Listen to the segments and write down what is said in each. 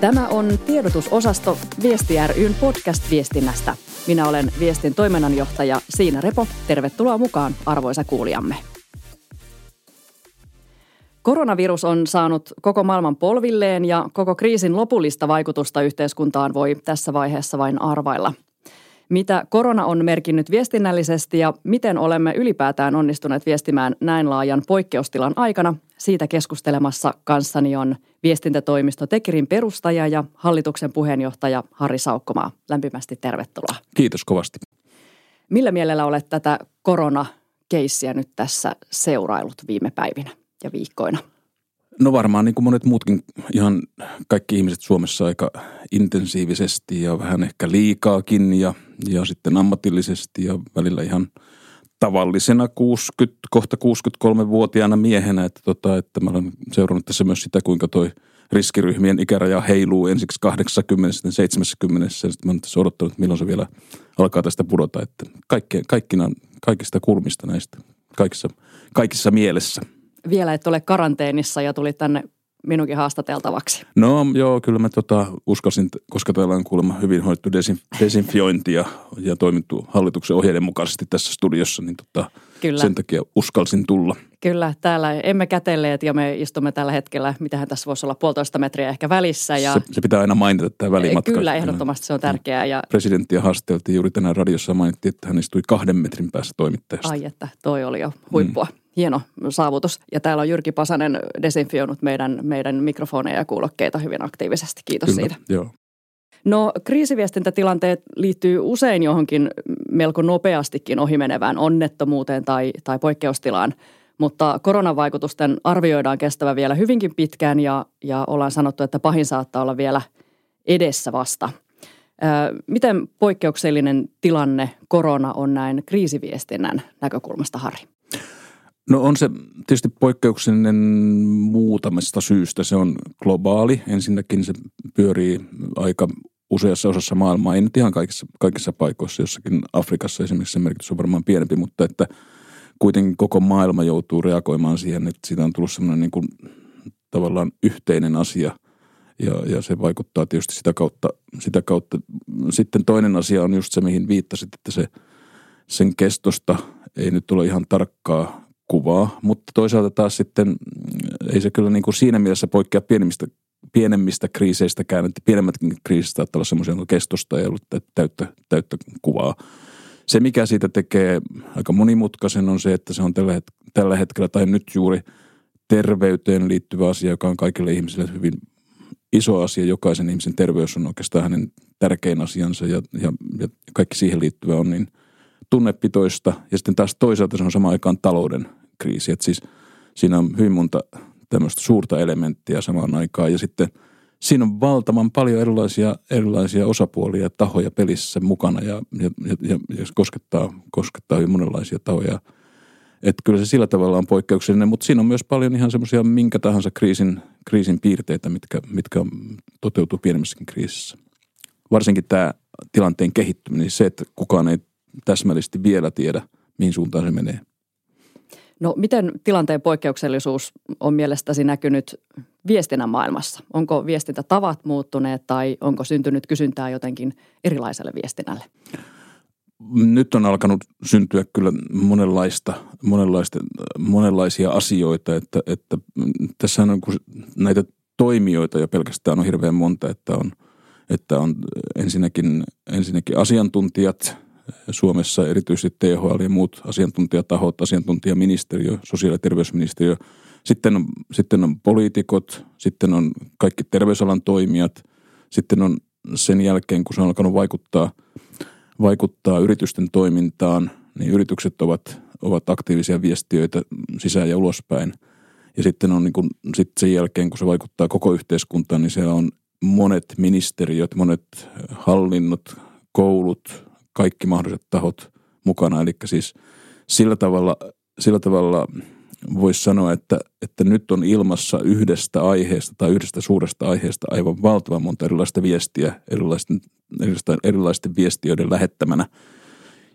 Tämä on tiedotusosasto Viesti ryn podcast-viestinnästä. Minä olen viestin toiminnanjohtaja Siina Repo. Tervetuloa mukaan, arvoisa kuulijamme. Koronavirus on saanut koko maailman polvilleen ja koko kriisin lopullista vaikutusta yhteiskuntaan voi tässä vaiheessa vain arvailla – mitä korona on merkinnyt viestinnällisesti ja miten olemme ylipäätään onnistuneet viestimään näin laajan poikkeustilan aikana. Siitä keskustelemassa kanssani on viestintätoimisto Tekirin perustaja ja hallituksen puheenjohtaja Harri Saukkomaa. Lämpimästi tervetuloa. Kiitos kovasti. Millä mielellä olet tätä koronakeissiä nyt tässä seurailut viime päivinä ja viikkoina? No varmaan niin kuin monet muutkin ihan kaikki ihmiset Suomessa aika intensiivisesti ja vähän ehkä liikaakin ja, ja sitten ammatillisesti ja välillä ihan tavallisena 60, kohta 63-vuotiaana miehenä, että, tota, että mä olen seurannut tässä myös sitä, kuinka toi riskiryhmien ikäraja heiluu ensiksi 80, sitten 70 ja sitten mä olen tässä odottanut, milloin se vielä alkaa tästä pudota, että kaikkea, kaikkina, kaikista kulmista näistä, kaikissa, kaikissa mielessä – vielä et ole karanteenissa ja tuli tänne minunkin haastateltavaksi. No joo, kyllä mä tota, uskasin, koska täällä on kuulemma hyvin hoidettu desin, desinfiointi ja, ja toimittu hallituksen ohjeiden mukaisesti tässä studiossa, niin tota, kyllä. sen takia uskalsin tulla. Kyllä, täällä emme kätelleet ja me istumme tällä hetkellä, mitähän tässä voisi olla puolitoista metriä ehkä välissä. Ja... Se, se pitää aina mainita tämä välimatka. Kyllä, ehdottomasti se on tärkeää. Ja... Presidenttiä haasteltiin juuri tänään radiossa ja mainittiin, että hän istui kahden metrin päässä toimittajasta. Ai että, toi oli jo huippua. Mm hieno saavutus. Ja täällä on Jyrki Pasanen desinfioinut meidän, meidän mikrofoneja ja kuulokkeita hyvin aktiivisesti. Kiitos Kyllä, siitä. Joo. No kriisiviestintätilanteet liittyy usein johonkin melko nopeastikin ohimenevään onnettomuuteen tai, tai poikkeustilaan, mutta koronavaikutusten arvioidaan kestävä vielä hyvinkin pitkään ja, ja ollaan sanottu, että pahin saattaa olla vielä edessä vasta. Miten poikkeuksellinen tilanne korona on näin kriisiviestinnän näkökulmasta, Harri? No on se tietysti poikkeuksellinen muutamasta syystä. Se on globaali. Ensinnäkin se pyörii aika useassa osassa maailmaa. Ei nyt ihan kaikissa, kaikissa paikoissa. Jossakin Afrikassa esimerkiksi se merkitys on varmaan pienempi, mutta että kuitenkin koko maailma joutuu reagoimaan siihen, että siitä on tullut semmoinen niin kuin tavallaan yhteinen asia. Ja, ja se vaikuttaa tietysti sitä kautta, sitä kautta. Sitten toinen asia on just se, mihin viittasit, että se, sen kestosta ei nyt ole ihan tarkkaa kuvaa, mutta toisaalta taas sitten mm, ei se kyllä niin kuin siinä mielessä poikkea pienemmistä, pienemmistä kriiseistä että pienemmätkin kriisistä saattaa olla semmoisia, jonka kestosta ei ollut täyttä, täyttä kuvaa. Se, mikä siitä tekee aika monimutkaisen, on se, että se on tällä, tällä hetkellä tai nyt juuri terveyteen liittyvä asia, joka on kaikille ihmisille hyvin iso asia. Jokaisen ihmisen terveys on oikeastaan hänen tärkein asiansa ja, ja, ja kaikki siihen liittyvä on niin – tunnepitoista ja sitten taas toisaalta se on samaan aikaan talouden kriisi. Että siis siinä on hyvin monta tämmöistä suurta elementtiä samaan aikaan ja sitten siinä on valtavan paljon erilaisia, erilaisia osapuolia ja tahoja pelissä mukana ja, ja, ja, ja se koskettaa, koskettaa hyvin monenlaisia tahoja. Että kyllä se sillä tavalla on poikkeuksellinen, mutta siinä on myös paljon ihan semmoisia minkä tahansa kriisin, kriisin piirteitä, mitkä, mitkä toteutuu pienemmässäkin kriisissä. Varsinkin tämä tilanteen kehittyminen, niin se, että kukaan ei täsmällisesti vielä tiedä, mihin suuntaan se menee. No miten tilanteen poikkeuksellisuus on mielestäsi näkynyt viestinnän maailmassa? Onko viestintätavat muuttuneet tai onko syntynyt kysyntää jotenkin erilaiselle viestinnälle? Nyt on alkanut syntyä kyllä monenlaista, monenlaista, monenlaisia asioita, että, että tässä on näitä toimijoita jo pelkästään on hirveän monta, että on, että on ensinnäkin, ensinnäkin asiantuntijat – Suomessa erityisesti THL ja muut asiantuntijatahot, asiantuntijaministeriö, sosiaali- ja terveysministeriö. Sitten on, sitten on poliitikot, sitten on kaikki terveysalan toimijat, sitten on sen jälkeen, kun se on alkanut vaikuttaa, vaikuttaa yritysten toimintaan, niin yritykset ovat, ovat aktiivisia viestiöitä sisään ja ulospäin. Ja sitten on niin kuin, sit sen jälkeen, kun se vaikuttaa koko yhteiskuntaan, niin siellä on monet ministeriöt, monet hallinnot, koulut, kaikki mahdolliset tahot mukana. Eli siis sillä tavalla, sillä tavalla voisi sanoa, että, että nyt on ilmassa yhdestä aiheesta tai yhdestä suuresta aiheesta aivan valtavan monta erilaista viestiä erilaisten, erilaisten, erilaisten viestiöiden lähettämänä.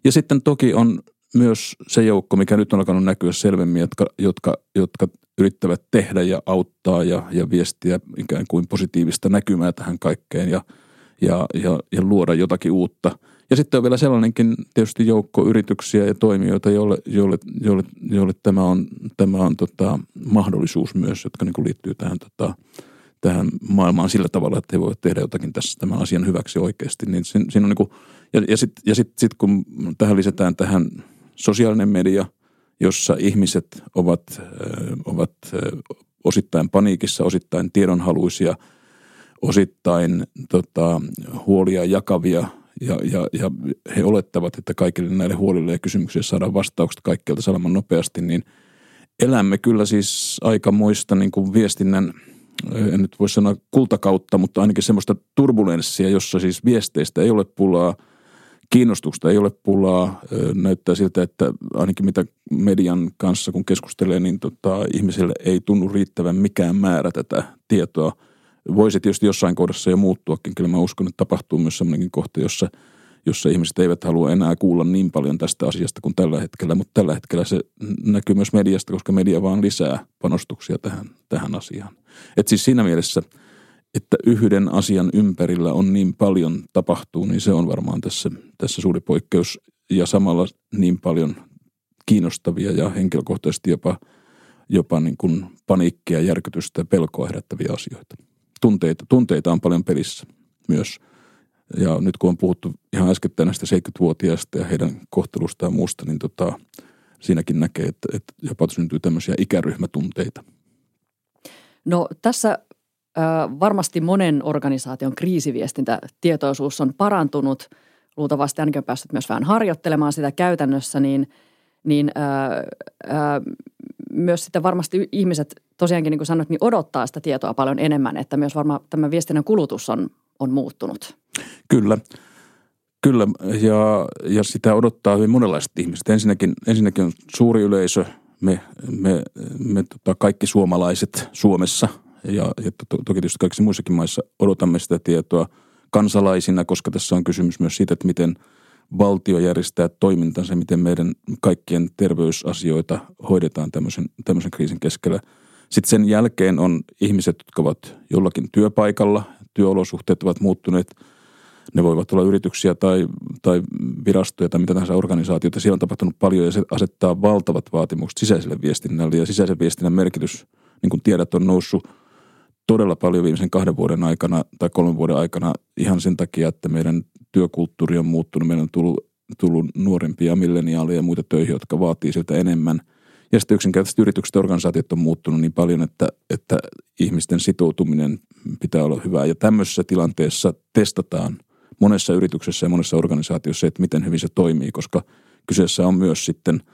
Ja sitten toki on myös se joukko, mikä nyt on alkanut näkyä selvemmin, jotka, jotka, jotka yrittävät tehdä ja auttaa ja, ja viestiä ikään kuin positiivista näkymää tähän kaikkeen ja, ja, ja, ja luoda jotakin uutta. Ja sitten on vielä sellainenkin tietysti joukko yrityksiä ja toimijoita, joille, joille, joille, joille tämä on, tämä on tota, mahdollisuus myös, jotka niin liittyy tähän, tota, tähän maailmaan sillä tavalla, että he voivat tehdä jotakin tässä tämän asian hyväksi oikeasti. Niin siinä, siinä on niin kuin, ja ja sitten ja sit, sit kun tähän lisätään tähän sosiaalinen media – jossa ihmiset ovat, ovat osittain paniikissa, osittain tiedonhaluisia, osittain tota, huolia jakavia ja, ja, ja he olettavat, että kaikille näille huolille ja kysymyksille saadaan vastaukset kaikkialta salaman nopeasti, niin elämme kyllä siis aikamoista niin kuin viestinnän, en nyt voi sanoa kultakautta, mutta ainakin semmoista turbulenssia, jossa siis viesteistä ei ole pulaa – Kiinnostusta ei ole pulaa. Näyttää siltä, että ainakin mitä median kanssa kun keskustelee, niin tota, ihmiselle ei tunnu riittävän mikään määrä tätä tietoa. Voisi tietysti jossain kohdassa jo muuttuakin. Kyllä mä uskon, että tapahtuu myös sellainenkin kohta, jossa, jossa ihmiset eivät halua enää kuulla niin paljon tästä asiasta kuin tällä hetkellä. Mutta tällä hetkellä se näkyy myös mediasta, koska media vaan lisää panostuksia tähän, tähän asiaan. Et siis siinä mielessä – että yhden asian ympärillä on niin paljon tapahtuu, niin se on varmaan tässä, tässä suuri poikkeus. Ja samalla niin paljon kiinnostavia ja henkilökohtaisesti jopa, jopa niin kuin paniikkia, järkytystä ja pelkoa herättäviä asioita. Tunteita, tunteita on paljon pelissä myös. Ja nyt kun on puhuttu ihan äskettäin näistä 70-vuotiaista ja heidän kohtelusta ja muusta, niin tota, siinäkin näkee, että, että jopa syntyy tämmöisiä ikäryhmätunteita. No tässä varmasti monen organisaation kriisiviestintätietoisuus on parantunut. Luultavasti ainakin on päässyt myös vähän harjoittelemaan sitä käytännössä, niin, niin ää, ää, myös sitten varmasti ihmiset tosiaankin, niin kuin sanoit, niin odottaa sitä tietoa paljon enemmän, että myös varmaan tämä viestinnän kulutus on, on muuttunut. Kyllä. Kyllä, ja, ja sitä odottaa hyvin monenlaiset ihmiset. Ensinnäkin, ensinnäkin on suuri yleisö, me, me, me tota, kaikki suomalaiset Suomessa – ja, ja to, toki tietysti kaikissa muissakin maissa odotamme sitä tietoa kansalaisina, koska tässä on kysymys myös siitä, että miten valtio järjestää toimintansa, miten meidän kaikkien terveysasioita hoidetaan tämmöisen, tämmöisen kriisin keskellä. Sitten sen jälkeen on ihmiset, jotka ovat jollakin työpaikalla, työolosuhteet ovat muuttuneet, ne voivat olla yrityksiä tai, tai virastoja tai mitä tahansa organisaatioita. Siellä on tapahtunut paljon ja se asettaa valtavat vaatimukset sisäiselle viestinnälle ja sisäisen viestinnän merkitys, niin kuin tiedät, on noussut – todella paljon viimeisen kahden vuoden aikana tai kolmen vuoden aikana ihan sen takia, että meidän työkulttuuri on muuttunut. Meillä on tullut, tullut nuorempia milleniaaleja ja muita töihin, jotka vaatii siltä enemmän. Ja sitten yksinkertaisesti yritykset ja organisaatiot on muuttunut niin paljon, että, että ihmisten sitoutuminen pitää olla hyvää. Ja tämmöisessä tilanteessa testataan monessa yrityksessä ja monessa organisaatiossa, että miten hyvin se toimii, koska kyseessä on myös sitten –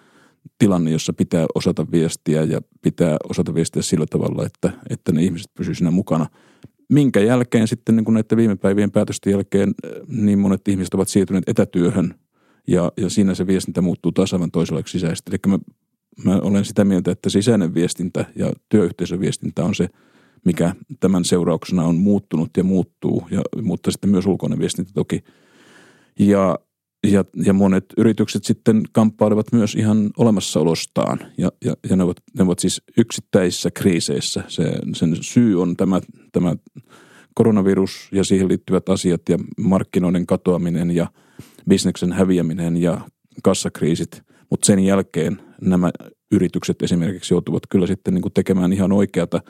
tilanne, jossa pitää osata viestiä ja pitää osata viestiä sillä tavalla, että, että ne ihmiset pysyvät siinä mukana. Minkä jälkeen sitten niin kuin näiden viime päivien päätösten jälkeen eh, niin monet ihmiset ovat siirtyneet etätyöhön ja, ja siinä se viestintä muuttuu taas aivan toisenlaiseksi sisäisesti. Eli mä, mä olen sitä mieltä, että sisäinen viestintä ja työyhteisöviestintä on se, mikä tämän seurauksena on muuttunut ja muuttuu, ja, mutta sitten myös ulkoinen viestintä toki. Ja ja, ja monet yritykset sitten kamppailevat myös ihan olemassaolostaan. Ja, ja, ja ne, ovat, ne ovat siis yksittäisissä kriiseissä. Se, sen syy on tämä, tämä koronavirus ja siihen liittyvät asiat ja markkinoiden katoaminen ja bisneksen häviäminen ja kassakriisit, mutta sen jälkeen nämä yritykset esimerkiksi joutuvat kyllä sitten niin kuin tekemään ihan oikeata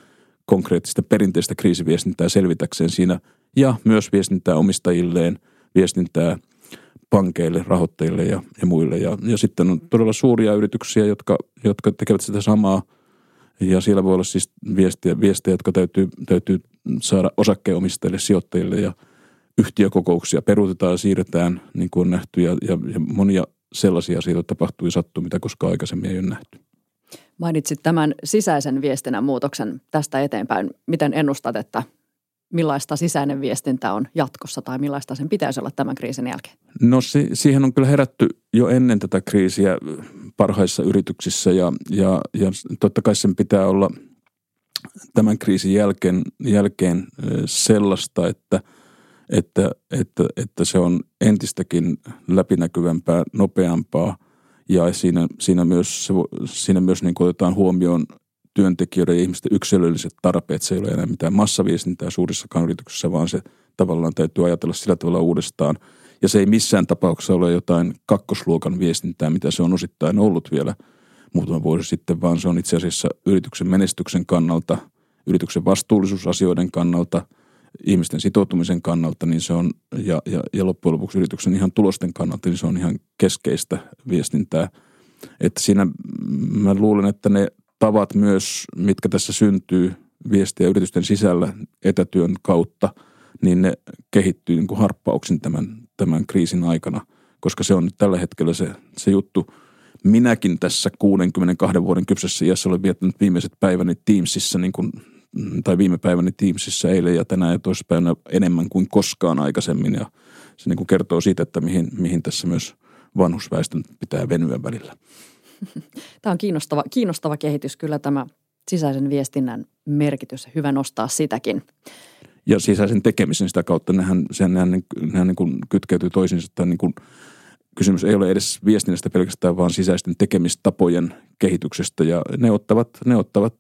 konkreettista perinteistä kriisiviestintää selvitäkseen siinä. Ja myös viestintää omistajilleen, viestintää – pankeille, rahoittajille ja, ja muille. Ja, ja sitten on todella suuria yrityksiä, jotka, jotka tekevät sitä samaa. Ja siellä voi olla siis viestiä, viestejä jotka täytyy, täytyy saada osakkeenomistajille, sijoittajille ja yhtiökokouksia peruutetaan ja siirretään, niin kuin on nähty. Ja, ja, ja monia sellaisia asioita tapahtuu ja sattuu, mitä koskaan aikaisemmin ei ole nähty. Mainitsit tämän sisäisen viestinnän muutoksen tästä eteenpäin. Miten ennustat, että millaista sisäinen viestintä on jatkossa tai millaista sen pitäisi olla tämän kriisin jälkeen? No si- siihen on kyllä herätty jo ennen tätä kriisiä parhaissa yrityksissä ja, ja, ja totta kai sen pitää olla tämän kriisin jälkeen, jälkeen sellaista, että, että, että, että se on entistäkin läpinäkyvämpää, nopeampaa ja siinä, siinä myös, siinä myös niin otetaan huomioon työntekijöiden ja ihmisten yksilölliset tarpeet. Se ei ole enää mitään massaviestintää suurissakaan yrityksissä, vaan se tavallaan täytyy ajatella sillä tavalla uudestaan. Ja se ei missään tapauksessa ole jotain kakkosluokan viestintää, mitä se on osittain ollut vielä muutama vuosi sitten, vaan se on itse asiassa yrityksen menestyksen kannalta, yrityksen vastuullisuusasioiden kannalta, ihmisten sitoutumisen kannalta, niin se on, ja, ja, ja loppujen lopuksi yrityksen ihan tulosten kannalta, niin se on ihan keskeistä viestintää. Että siinä mä luulen, että ne tavat myös, mitkä tässä syntyy viestiä yritysten sisällä etätyön kautta, niin ne kehittyy niin kuin harppauksin tämän, tämän kriisin aikana, koska se on nyt tällä hetkellä se, se juttu. Minäkin tässä 62 vuoden kypsessä iässä olen viettänyt viimeiset päiväni Teamsissa, niin kuin, tai viime päiväni Teamsissa eilen ja tänään ja toispäivänä enemmän kuin koskaan aikaisemmin. Ja se niin kuin kertoo siitä, että mihin, mihin tässä myös vanhusväestön pitää venyä välillä. Tämä on kiinnostava, kiinnostava kehitys kyllä tämä sisäisen viestinnän merkitys. Hyvä nostaa sitäkin. Ja sisäisen tekemisen sitä kautta, nehän, sehän, nehän, nehän niin kuin kytkeytyy toisiinsa. Että niin kuin, kysymys ei ole edes viestinnästä pelkästään, vaan sisäisten tekemistapojen kehityksestä. Ja ne ottavat, ne ottavat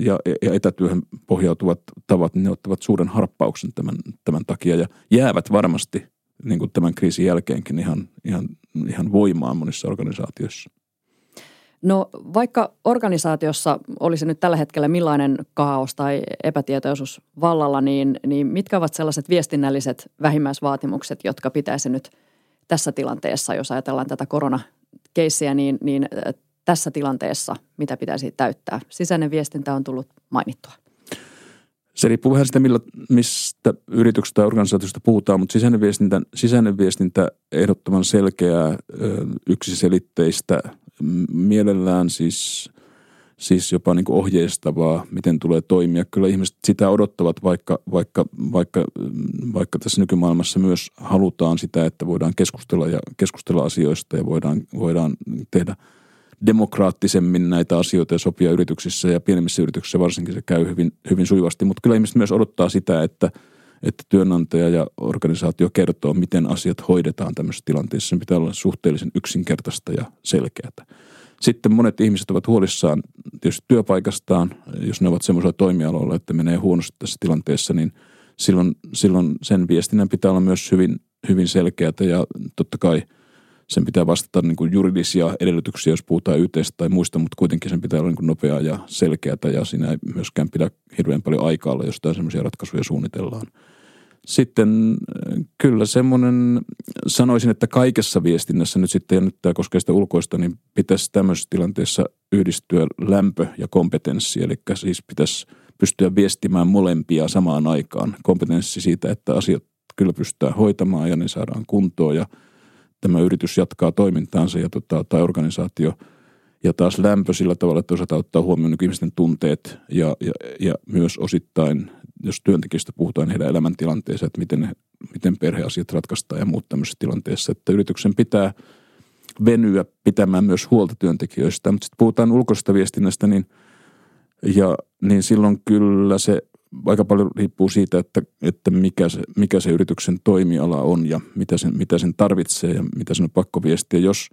ja, ja etätyöhön pohjautuvat tavat, ne ottavat suuren harppauksen tämän, tämän takia ja jäävät varmasti niin kuin tämän kriisin jälkeenkin ihan, ihan, ihan voimaan monissa organisaatioissa. No vaikka organisaatiossa olisi nyt tällä hetkellä millainen kaos tai epätietoisuus vallalla, niin, niin mitkä ovat sellaiset viestinnälliset vähimmäisvaatimukset, jotka pitäisi nyt tässä tilanteessa, jos ajatellaan tätä koronakeissiä, niin, niin tässä tilanteessa mitä pitäisi täyttää? Sisäinen viestintä on tullut mainittua. Se riippuu vähän sitä, millä, mistä yrityksestä tai organisaatiosta puhutaan, mutta sisäinen viestintä, sisäinen viestintä ehdottoman selkeää, yksiselitteistä, mielellään siis, siis jopa niin kuin ohjeistavaa, miten tulee toimia. Kyllä ihmiset sitä odottavat, vaikka, vaikka, vaikka, vaikka tässä nykymaailmassa myös halutaan sitä, että voidaan keskustella ja keskustella asioista ja voidaan, voidaan tehdä – demokraattisemmin näitä asioita ja sopia yrityksissä ja pienemmissä yrityksissä varsinkin se käy hyvin, hyvin sujuvasti. Mutta kyllä ihmiset myös odottaa sitä, että, että työnantaja ja organisaatio kertoo, miten asiat hoidetaan tämmöisessä tilanteessa. Sen pitää olla suhteellisen yksinkertaista ja selkeää. Sitten monet ihmiset ovat huolissaan tietysti työpaikastaan, jos ne ovat semmoisella toimialoilla, että menee huonosti tässä tilanteessa, niin silloin, silloin sen viestinnän pitää olla myös hyvin, hyvin selkeää ja totta kai – sen pitää vastata niin kuin juridisia edellytyksiä, jos puhutaan yhteistä tai muista, mutta kuitenkin sen pitää olla niin kuin nopeaa ja selkeää ja siinä ei myöskään pidä hirveän paljon aikaa olla, jos tämmöisiä ratkaisuja suunnitellaan. Sitten äh, kyllä semmoinen, sanoisin, että kaikessa viestinnässä nyt sitten, ja nyt tämä koskee sitä ulkoista, niin pitäisi tämmöisessä tilanteessa yhdistyä lämpö ja kompetenssi. Eli siis pitäisi pystyä viestimään molempia samaan aikaan. Kompetenssi siitä, että asiat kyllä pystytään hoitamaan ja ne saadaan kuntoon ja – tämä yritys jatkaa toimintaansa ja tota, tai organisaatio. Ja taas lämpö sillä tavalla, että osataan ottaa huomioon niin ihmisten tunteet ja, ja, ja myös osittain, jos työntekijöistä puhutaan heidän elämäntilanteeseen, että miten, miten perheasiat ratkaistaan ja muut tämmöisessä tilanteessa. Että yrityksen pitää venyä pitämään myös huolta työntekijöistä. Mutta sitten puhutaan ulkoisesta viestinnästä, niin, ja, niin silloin kyllä se aika paljon riippuu siitä, että, että mikä, se, mikä se yrityksen toimiala on ja mitä sen, mitä sen tarvitsee ja mitä sen on pakko viestiä. Jos,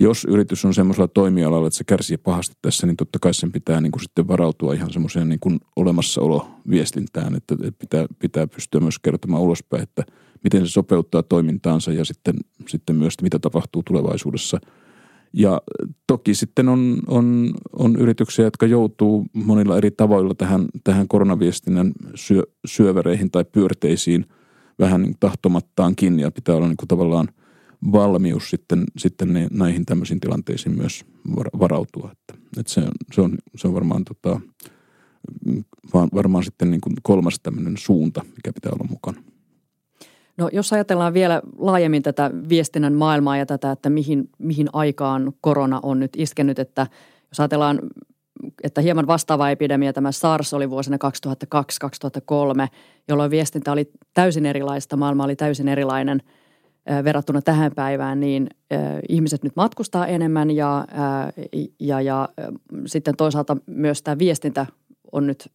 jos yritys on semmoisella toimialalla, että se kärsii pahasti tässä, niin totta kai sen pitää niin kuin sitten varautua ihan semmoiseen niin kuin olemassaoloviestintään, että pitää, pitää pystyä myös kertomaan ulospäin, että miten se sopeuttaa toimintaansa ja sitten, sitten myös, mitä tapahtuu tulevaisuudessa – ja toki sitten on, on, on yrityksiä, jotka joutuu monilla eri tavoilla tähän, tähän koronaviestinnän syö, syövereihin tai pyörteisiin vähän niin tahtomattaankin ja pitää olla niin kuin tavallaan valmius sitten, sitten näihin tämmöisiin tilanteisiin myös varautua. Että, että se, se, on, se on varmaan tota, varmaan sitten niin kuin kolmas tämmöinen suunta, mikä pitää olla mukana. No jos ajatellaan vielä laajemmin tätä viestinnän maailmaa ja tätä, että mihin, mihin aikaan korona on nyt iskenyt, että jos ajatellaan, että hieman vastaava epidemia, tämä SARS oli vuosina 2002-2003, jolloin viestintä oli täysin erilaista, maailma oli täysin erilainen verrattuna tähän päivään, niin ihmiset nyt matkustaa enemmän ja, ja, ja sitten toisaalta myös tämä viestintä on nyt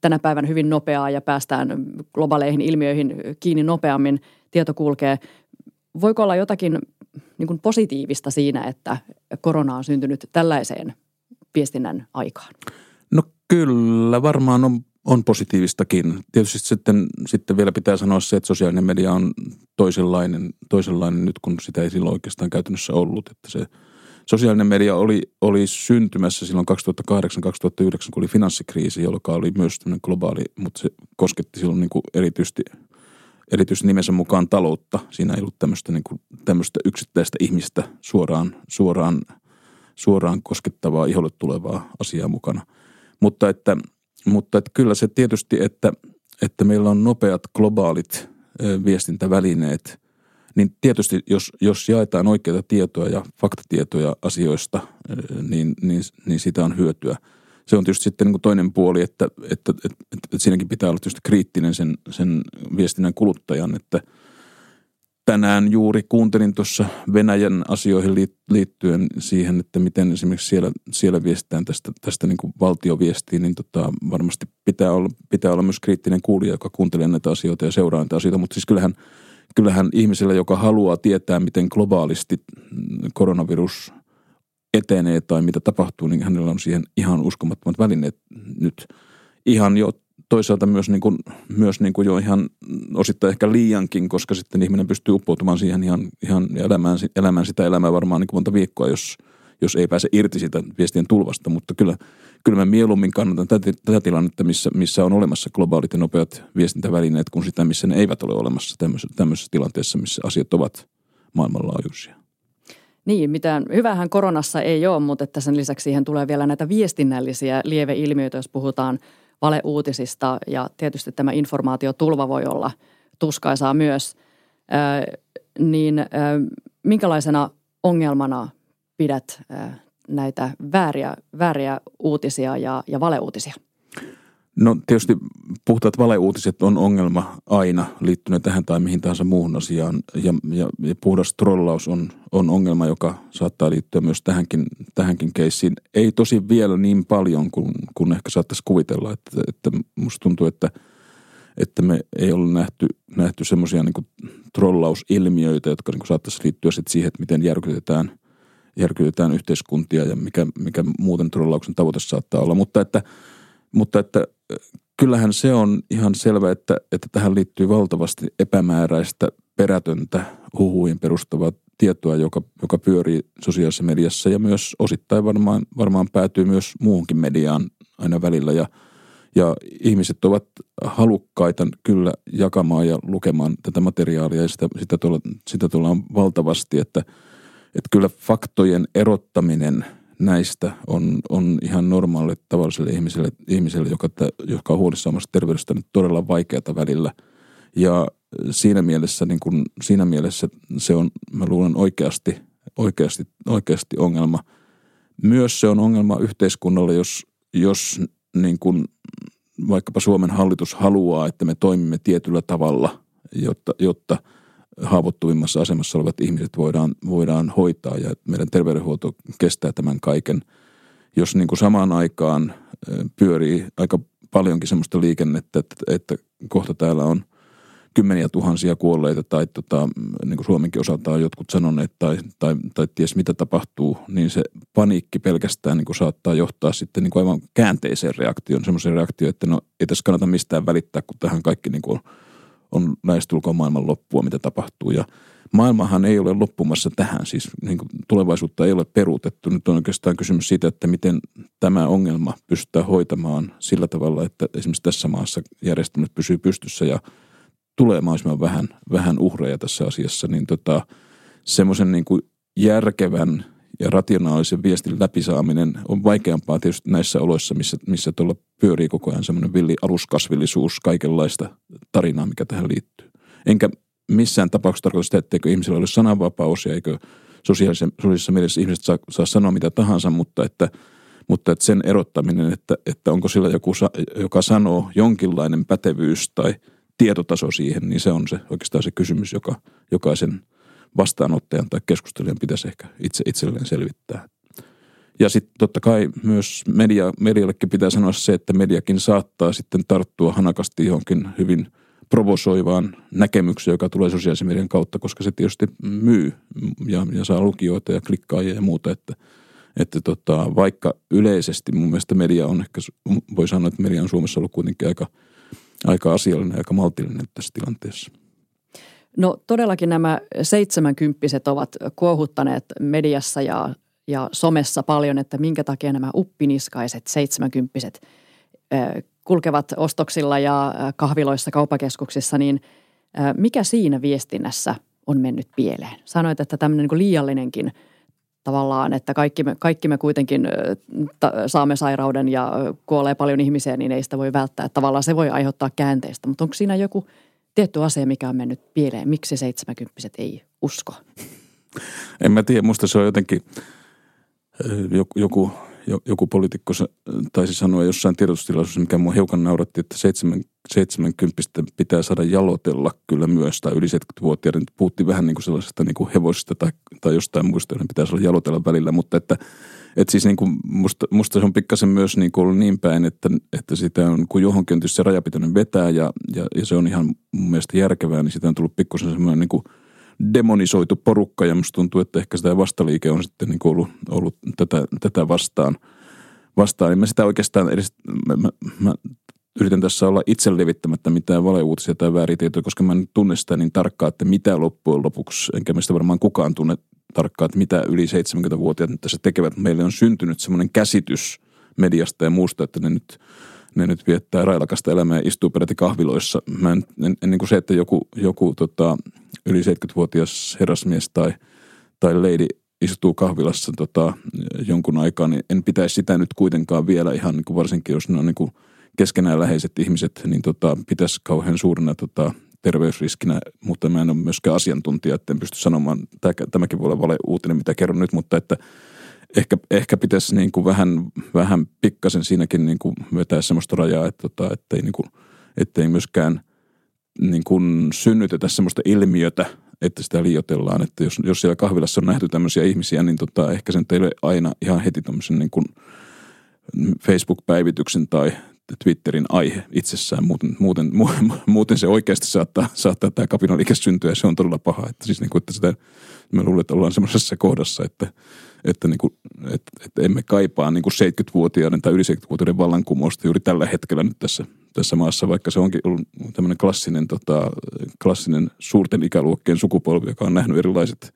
tänä päivänä hyvin nopeaa ja päästään globaaleihin ilmiöihin kiinni nopeammin, tieto kulkee. Voiko olla jotakin niin kuin positiivista siinä, että korona on syntynyt tällaiseen viestinnän aikaan? No kyllä, varmaan on, on positiivistakin. Tietysti sitten, sitten vielä pitää sanoa se, että sosiaalinen media on toisenlainen, toisenlainen nyt, kun sitä ei silloin oikeastaan käytännössä ollut. Että se sosiaalinen media oli, oli syntymässä silloin 2008-2009, kun oli finanssikriisi, joka oli myös globaali, mutta se kosketti silloin niin kuin erityisesti, erityisesti nimensä mukaan taloutta. Siinä ei ollut tämmöistä, niin kuin, tämmöistä yksittäistä ihmistä suoraan, suoraan, suoraan koskettavaa, iholle tulevaa asiaa mukana. Mutta että, mutta että kyllä se tietysti, että, että meillä on nopeat globaalit viestintävälineet – niin tietysti jos, jos jaetaan oikeita tietoja ja faktatietoja asioista, niin, niin, niin siitä on hyötyä. Se on tietysti sitten niin toinen puoli, että, että, että, että, että siinäkin pitää olla tietysti kriittinen sen, sen viestinnän kuluttajan, että tänään juuri kuuntelin tuossa Venäjän asioihin liittyen siihen, että miten esimerkiksi siellä, siellä viestitään tästä, tästä niin kuin valtioviestiin, niin tota, varmasti pitää olla, pitää olla myös kriittinen kuulija, joka kuuntelee näitä asioita ja seuraa näitä asioita, mutta siis kyllähän – kyllähän ihmisellä, joka haluaa tietää, miten globaalisti koronavirus etenee tai mitä tapahtuu, niin hänellä on siihen ihan uskomattomat välineet nyt. Ihan jo toisaalta myös, niin kuin, myös niin kuin jo ihan osittain ehkä liiankin, koska sitten ihminen pystyy uppoutumaan siihen ihan, ihan elämään, elämään sitä elämää varmaan niin kuin monta viikkoa, jos, jos ei pääse irti siitä viestien tulvasta. Mutta kyllä kyllä mä mieluummin kannatan tätä, tätä tilannetta, missä, missä on olemassa globaalit ja nopeat viestintävälineet, kuin sitä, missä ne eivät ole olemassa tämmöisessä, tämmöisessä tilanteessa, missä asiat ovat maailmanlaajuisia. Niin, mitään hyvähän koronassa ei ole, mutta että sen lisäksi siihen tulee vielä näitä viestinnällisiä lieveilmiöitä, jos puhutaan valeuutisista ja tietysti tämä informaatiotulva voi olla tuskaisaa myös. Niin minkälaisena ongelmana pidät näitä vääriä, vääriä uutisia ja, ja valeuutisia? No tietysti puhtaat valeuutiset on ongelma aina liittyen tähän tai mihin tahansa muuhun asiaan. Ja, ja, ja puhdas trollaus on, on ongelma, joka saattaa liittyä myös tähänkin, tähänkin keissiin. Ei tosi vielä niin paljon kuin, kuin ehkä saattaisi kuvitella. Että, että musta tuntuu, että, että me ei ole nähty, nähty semmoisia niin trollausilmiöitä, jotka niin saattaisi liittyä sit siihen, että miten järkytetään – järkytetään yhteiskuntia ja mikä, mikä muuten trollauksen tavoite saattaa olla. Mutta että, mutta että kyllähän se on ihan selvä, että, että tähän liittyy valtavasti epämääräistä, perätöntä, huhuihin perustavaa tietoa, joka, joka pyörii sosiaalisessa mediassa ja myös osittain varmaan, varmaan päätyy myös muuhunkin mediaan aina välillä. Ja ja ihmiset ovat halukkaita kyllä jakamaan ja lukemaan tätä materiaalia ja sitä, sitä, tuolla, sitä tuolla on valtavasti, että – että kyllä faktojen erottaminen näistä on, on ihan normaalille tavalliselle ihmiselle, ihmiselle joka, joka on huolissaan omasta terveydestä nyt todella vaikeata välillä. Ja siinä mielessä, niin kun, siinä mielessä se on, mä luulen oikeasti, oikeasti, oikeasti ongelma. Myös se on ongelma yhteiskunnalle, jos, jos niin kun, vaikkapa Suomen hallitus haluaa, että me toimimme tietyllä tavalla, jotta, jotta – haavoittuvimmassa asemassa olevat ihmiset voidaan, voidaan hoitaa ja meidän terveydenhuolto kestää tämän kaiken. Jos niin kuin samaan aikaan pyörii aika paljonkin sellaista liikennettä, että, että kohta täällä on kymmeniä tuhansia kuolleita tai tota, niin kuin Suomenkin osalta on jotkut sanoneet tai, tai, tai ties mitä tapahtuu, niin se paniikki pelkästään niin kuin saattaa johtaa sitten niin kuin aivan käänteiseen reaktioon, semmoiseen reaktioon, että no ei tässä kannata mistään välittää, kun tähän kaikki niin kuin on lähestulkoon maailman loppua, mitä tapahtuu. Ja maailmahan ei ole loppumassa tähän, siis niin kuin tulevaisuutta ei ole peruutettu. Nyt on oikeastaan kysymys siitä, että miten tämä ongelma pystytään hoitamaan sillä tavalla, että esimerkiksi tässä maassa järjestelmät pysyy pystyssä ja tulee mahdollisimman vähän, vähän uhreja tässä asiassa, niin tota, semmoisen niin järkevän ja rationaalisen viestin läpisaaminen on vaikeampaa tietysti näissä oloissa, missä, missä tuolla pyörii koko ajan semmoinen villi aluskasvillisuus, kaikenlaista tarinaa, mikä tähän liittyy. Enkä missään tapauksessa tarkoita sitä, etteikö ihmisellä ole sananvapaus ja eikö sosiaalisessa mielessä ihmiset saa, saa sanoa mitä tahansa, mutta että, mutta että sen erottaminen, että, että onko sillä joku, joka sanoo jonkinlainen pätevyys tai tietotaso siihen, niin se on se oikeastaan se kysymys, joka jokaisen – vastaanottajan tai keskustelijan pitäisi ehkä itse itselleen selvittää. Ja sitten totta kai myös media, mediallekin pitää sanoa se, että mediakin saattaa sitten tarttua hanakasti johonkin hyvin provosoivaan näkemykseen, joka tulee sosiaalisen median kautta, koska se tietysti myy ja, ja saa lukijoita ja klikkaajia ja muuta, että, että tota, vaikka yleisesti mun mielestä media on ehkä, voi sanoa, että media on Suomessa ollut kuitenkin aika, aika asiallinen aika maltillinen tässä tilanteessa. No todellakin nämä seitsemänkymppiset ovat kuohuttaneet mediassa ja, ja somessa paljon, että minkä takia nämä uppiniskaiset seitsemänkymppiset kulkevat ostoksilla ja kahviloissa, kaupakeskuksissa, niin mikä siinä viestinnässä on mennyt pieleen? Sanoit, että tämmöinen niin liiallinenkin tavallaan, että kaikki me, kaikki me kuitenkin saamme sairauden ja kuolee paljon ihmisiä, niin ei sitä voi välttää. Tavallaan se voi aiheuttaa käänteistä, mutta onko siinä joku tietty asia, mikä on mennyt pieleen? Miksi seitsemänkymppiset ei usko? En mä tiedä, musta se on jotenkin joku, joku poliitikko taisi sanoa jossain tiedotustilaisuudessa, mikä mua hiukan nauratti, että 70 pitää saada jalotella kyllä myös, tai yli 70-vuotiaiden. Puhuttiin vähän niin kuin sellaisesta niin kuin hevosista tai, tai jostain muista, joiden pitää saada jalotella välillä, mutta että että siis niin kuin musta, musta se on pikkasen myös niin kuin ollut niin päin, että, että sitä on, kun johonkin on tietysti se raja pitänyt vetää ja, ja, ja, se on ihan mun mielestä järkevää, niin sitä on tullut pikkusen semmoinen niin kuin – demonisoitu porukka ja musta tuntuu, että ehkä sitä vastaliike on sitten niin ollut, ollut tätä, tätä vastaan. vastaan. Niin mä sitä oikeastaan edes, mä, mä, mä yritän tässä olla itse levittämättä mitään valeuutisia tai vääritietoja, koska mä en tunne sitä niin tarkkaan, että mitä loppujen lopuksi, enkä meistä varmaan kukaan tunne tarkkaan, että mitä yli 70-vuotiaat nyt tässä tekevät. Meille on syntynyt semmoinen käsitys mediasta ja muusta, että ne nyt, ne nyt viettää railakasta elämää ja istuu peräti kahviloissa. Mä en, en, en niin kuin se, että joku, joku tota, yli 70-vuotias herrasmies tai, tai lady istuu kahvilassa tota, jonkun aikaa, niin en pitäisi sitä nyt kuitenkaan vielä ihan niin kuin varsinkin, jos ne on niin kuin keskenään läheiset ihmiset, niin tota, pitäisi kauhean suurena tota, terveysriskinä, mutta mä en ole myöskään asiantuntija, että en pysty sanomaan, tämäkin voi olla vale uutinen, mitä kerron nyt, mutta että ehkä, ehkä pitäisi niin kuin vähän, vähän pikkasen siinäkin niin kuin vetää sellaista rajaa, että, tota, ettei, niin kuin, ettei myöskään – niin kuin synnytetä semmoista ilmiötä, että sitä liioitellaan. Että jos, jos siellä kahvilassa on nähty tämmöisiä ihmisiä, niin tota, ehkä sen teille aina ihan heti tämmöisen niin kuin Facebook-päivityksen tai Twitterin aihe itsessään. Muuten, muuten, muuten se oikeasti saattaa, saattaa tämä kapinaliike syntyä ja se on todella paha. Että siis niin kuin, että sitä, mä luulen, että ollaan semmoisessa kohdassa, että, että, niin kuin, että, että emme kaipaa niin kuin 70-vuotiaiden tai yli 70-vuotiaiden vallankumousta juuri tällä hetkellä nyt tässä tässä maassa, vaikka se onkin ollut tämmöinen klassinen, tota, klassinen suurten ikäluokkien sukupolvi, joka on nähnyt erilaiset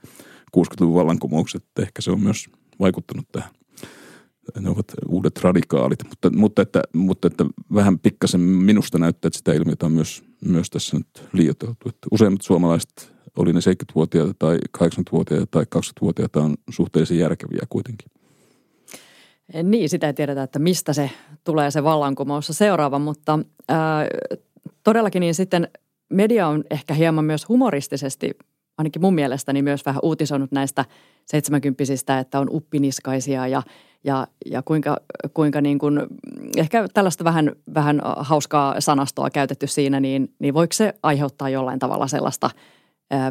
60-luvun vallankumoukset. Ehkä se on myös vaikuttanut tähän. Ne ovat uudet radikaalit, mutta, mutta, että, mutta että vähän pikkasen minusta näyttää, että sitä ilmiötä on myös, myös tässä nyt liioiteltu. Että useimmat suomalaiset, oli ne 70-vuotiaita tai 80-vuotiaita tai 20-vuotiaita, on suhteellisen järkeviä kuitenkin. Niin, sitä ei tiedetä, että mistä se tulee se vallankumous seuraava, mutta ää, todellakin niin sitten media on ehkä hieman myös humoristisesti, ainakin mun mielestäni myös vähän uutisoinut näistä seitsemänkymppisistä, että on uppiniskaisia ja, ja, ja kuinka, kuinka niin kuin, ehkä tällaista vähän, vähän hauskaa sanastoa käytetty siinä, niin, niin voiko se aiheuttaa jollain tavalla sellaista –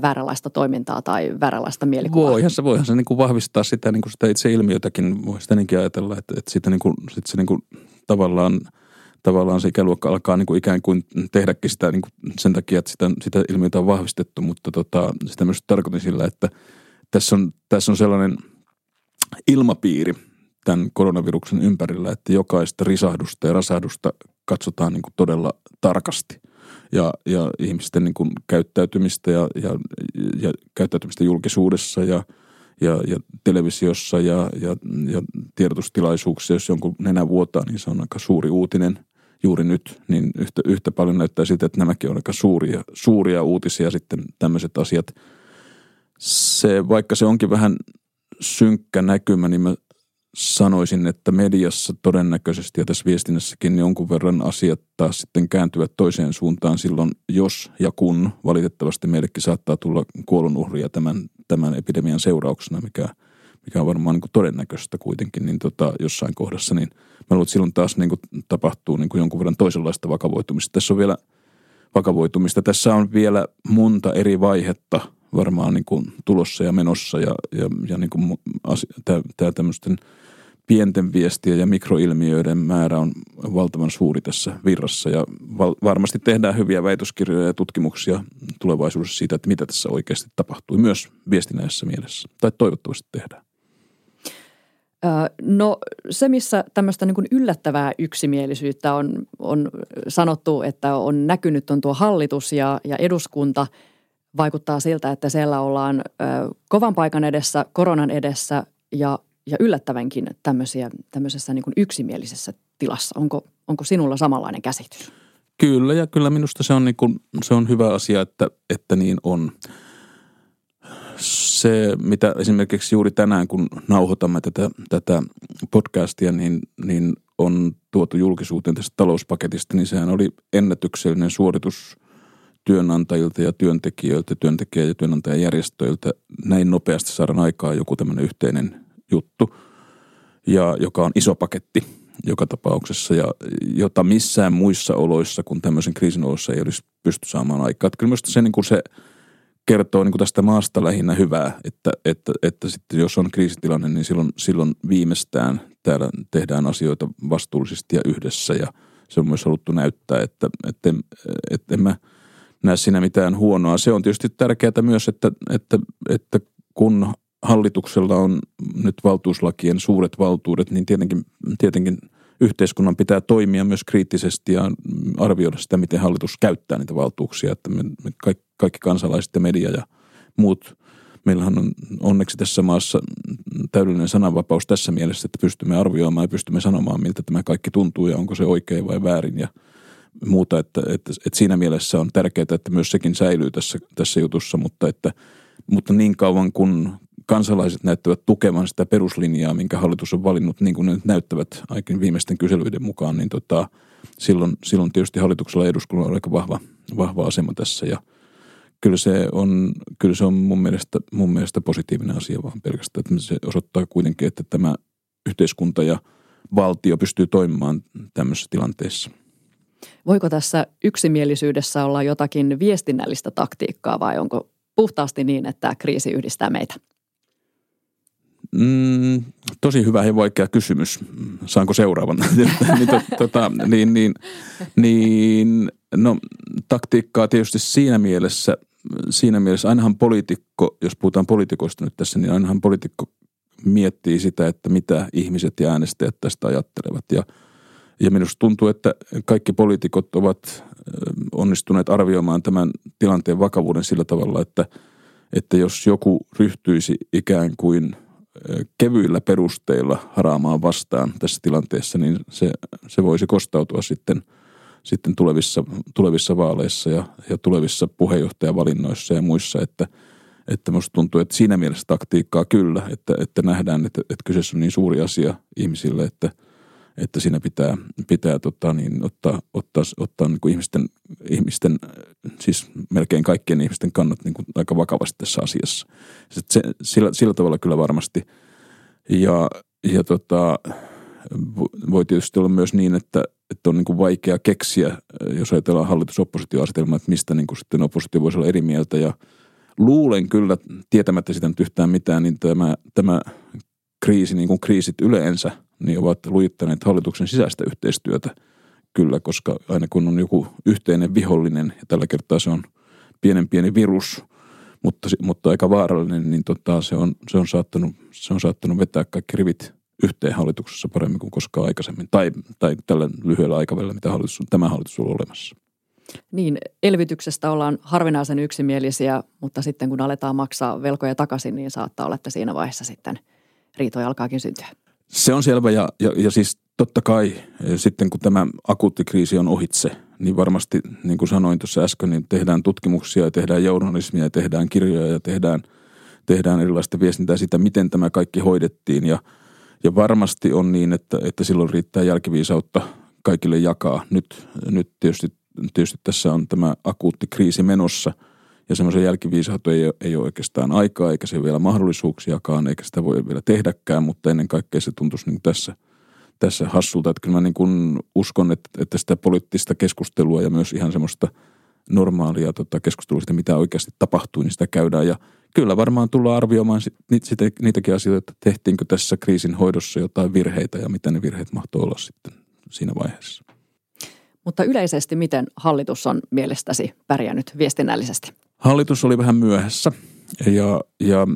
vääränlaista toimintaa tai vääränlaista mielikuvaa. Voihan se, voihan se niin kuin vahvistaa sitä, niin kuin sitä itse ilmiötäkin, voi sitä niinkin ajatella, että, että sitten niin kuin, sit se niin kuin tavallaan, tavallaan se ikäluokka alkaa niin kuin ikään kuin tehdäkin sitä niin kuin sen takia, että sitä, sitä ilmiötä on vahvistettu, mutta tota, sitä myös tarkoitin sillä, että tässä on, tässä on sellainen ilmapiiri tämän koronaviruksen ympärillä, että jokaista risahdusta ja rasahdusta katsotaan niin kuin todella tarkasti – ja, ja ihmisten niin kuin käyttäytymistä ja, ja, ja käyttäytymistä julkisuudessa ja, ja, ja televisiossa ja, ja, ja tiedotustilaisuuksia, jos jonkun nenä vuotaa, niin se on aika suuri uutinen juuri nyt, niin yhtä, yhtä paljon näyttää siltä, että nämäkin on aika suuria, suuria uutisia sitten tämmöiset asiat. Se, vaikka se onkin vähän synkkä näkymä, niin mä sanoisin, että mediassa todennäköisesti ja tässä viestinnässäkin niin jonkun verran asiat taas sitten kääntyvät toiseen suuntaan silloin, jos ja kun valitettavasti meillekin saattaa tulla kuolonuhria tämän, tämän epidemian seurauksena, mikä, mikä on varmaan niin kuin todennäköistä kuitenkin, niin tota, jossain kohdassa, niin mä luulen, että silloin taas niin kuin tapahtuu niin kuin jonkun verran toisenlaista vakavoitumista. Tässä on vielä vakavoitumista. Tässä on vielä monta eri vaihetta varmaan niin kuin tulossa ja menossa ja, ja, ja niin kuin tämä tämmöisten – pienten viestien ja mikroilmiöiden määrä on valtavan suuri tässä virrassa ja val- varmasti tehdään hyviä väitöskirjoja ja tutkimuksia tulevaisuudessa siitä, että mitä tässä oikeasti tapahtui myös viestinnäisessä mielessä. Tai toivottavasti tehdään. No se, missä tämmöistä niin yllättävää yksimielisyyttä on, on sanottu, että on näkynyt on tuo hallitus ja, ja eduskunta. Vaikuttaa siltä, että siellä ollaan ö, kovan paikan edessä, koronan edessä ja, ja yllättävänkin tämmöisiä, tämmöisessä niin yksimielisessä tilassa. Onko, onko sinulla samanlainen käsitys? Kyllä ja kyllä minusta se on, niin kuin, se on hyvä asia, että, että niin on se, mitä esimerkiksi juuri tänään, kun nauhoitamme tätä, tätä podcastia, niin, niin on tuotu julkisuuteen tästä talouspaketista, niin sehän oli ennätyksellinen suoritus työnantajilta ja työntekijöiltä, työntekijä- ja työnantajajärjestöiltä näin nopeasti saada aikaa joku tämmöinen yhteinen juttu, ja joka on iso paketti joka tapauksessa, ja jota missään muissa oloissa kuin tämmöisen kriisin oloissa ei olisi pysty saamaan aikaa. Että kyllä se, niin kuin se – kertoo niin kuin tästä maasta lähinnä hyvää, että, että, että sitten jos on kriisitilanne, niin silloin, silloin viimeistään täällä tehdään asioita vastuullisesti ja yhdessä ja se on myös haluttu näyttää, että, että, että en mä näe siinä mitään huonoa. Se on tietysti tärkeää myös, että, että, että kun hallituksella on nyt valtuuslakien suuret valtuudet, niin tietenkin, tietenkin yhteiskunnan pitää toimia myös kriittisesti ja arvioida sitä, miten hallitus käyttää niitä valtuuksia, että me, me kaikki kaikki kansalaiset ja media ja muut. Meillähän on onneksi tässä maassa täydellinen sananvapaus tässä mielessä, että pystymme arvioimaan ja pystymme sanomaan, miltä tämä kaikki tuntuu ja onko se oikein vai väärin ja muuta. Että, että, että siinä mielessä on tärkeää, että myös sekin säilyy tässä, tässä jutussa, mutta, että, mutta niin kauan kun kansalaiset näyttävät tukevan sitä peruslinjaa, minkä hallitus on valinnut, niin kuin ne nyt näyttävät aikin viimeisten kyselyiden mukaan, niin tota, silloin, silloin tietysti hallituksella ja eduskunnalla on aika vahva, vahva asema tässä ja – kyllä se on, kyllä se on mun, mielestä, mun mielestä positiivinen asia vaan pelkästään. Että se osoittaa kuitenkin, että tämä yhteiskunta ja valtio pystyy toimimaan tämmöisessä tilanteessa. Voiko tässä yksimielisyydessä olla jotakin viestinnällistä taktiikkaa vai onko puhtaasti niin, että kriisi yhdistää meitä? Mm, tosi hyvä ja vaikea kysymys. Saanko seuraavan? niin, to, tota, niin, niin, niin, no, taktiikkaa tietysti siinä mielessä – siinä mielessä ainahan poliitikko, jos puhutaan poliitikoista nyt tässä, niin ainahan poliitikko miettii sitä, että mitä ihmiset ja äänestäjät tästä ajattelevat. Ja, ja minusta tuntuu, että kaikki poliitikot ovat onnistuneet arvioimaan tämän tilanteen vakavuuden sillä tavalla, että, että jos joku ryhtyisi ikään kuin kevyillä perusteilla haraamaan vastaan tässä tilanteessa, niin se, se voisi kostautua sitten – sitten tulevissa, tulevissa vaaleissa ja, ja tulevissa puheenjohtajavalinnoissa ja muissa, että, että musta tuntuu, että siinä mielessä taktiikkaa kyllä, että, että nähdään, että, että kyseessä on niin suuri asia ihmisille, että, että siinä pitää, pitää tota, niin, ottaa, ottaa, ottaa niin kuin ihmisten, ihmisten, siis melkein kaikkien ihmisten kannat niin kuin aika vakavasti tässä asiassa. Se, sillä, sillä tavalla kyllä varmasti. Ja, ja tota, voi tietysti olla myös niin, että, että on niin kuin vaikea keksiä, jos ajatellaan hallitus-oppositioasetelmaa, että mistä niin kuin sitten oppositio voisi olla eri mieltä. Ja luulen kyllä, tietämättä sitä nyt yhtään mitään, niin tämä, tämä kriisi, niin kuin kriisit yleensä, niin ovat lujittaneet hallituksen sisäistä yhteistyötä kyllä, koska aina kun on joku yhteinen vihollinen, ja tällä kertaa se on pienen pieni virus, mutta, mutta aika vaarallinen, niin tota, se, on, se, on saattanut, se on saattanut vetää kaikki rivit yhteen hallituksessa paremmin kuin koskaan aikaisemmin. Tai, tai tällä lyhyellä aikavälillä, mitä hallitus, tämä hallitus on olemassa. Niin, elvytyksestä ollaan harvinaisen yksimielisiä, mutta sitten kun aletaan maksaa velkoja takaisin, niin saattaa olla, että siinä vaiheessa sitten riitoja alkaakin syntyä. Se on selvä ja, ja, ja siis totta kai sitten kun tämä akuutti kriisi on ohitse, niin varmasti niin kuin sanoin tuossa äsken, niin tehdään tutkimuksia ja tehdään journalismia ja tehdään kirjoja ja tehdään, tehdään erilaista viestintää siitä, miten tämä kaikki hoidettiin ja – ja varmasti on niin, että, että silloin riittää jälkiviisautta kaikille jakaa. Nyt, nyt tietysti, tietysti tässä on tämä akuutti kriisi menossa ja semmoisen jälkiviisautta ei, ei ole oikeastaan aikaa eikä se vielä mahdollisuuksiakaan eikä sitä voi vielä tehdäkään, mutta ennen kaikkea se tuntuisi niin tässä, tässä hassulta. Että kyllä mä niin kuin uskon, että, että sitä poliittista keskustelua ja myös ihan semmoista normaalia tota, keskustelua siitä, mitä oikeasti tapahtuu, niin sitä käydään ja – kyllä varmaan tullaan arvioimaan sitä, niitäkin asioita, että tehtiinkö tässä kriisin hoidossa jotain virheitä ja mitä ne virheet mahtoi olla sitten siinä vaiheessa. Mutta yleisesti miten hallitus on mielestäsi pärjännyt viestinnällisesti? Hallitus oli vähän myöhässä. Ja, ja,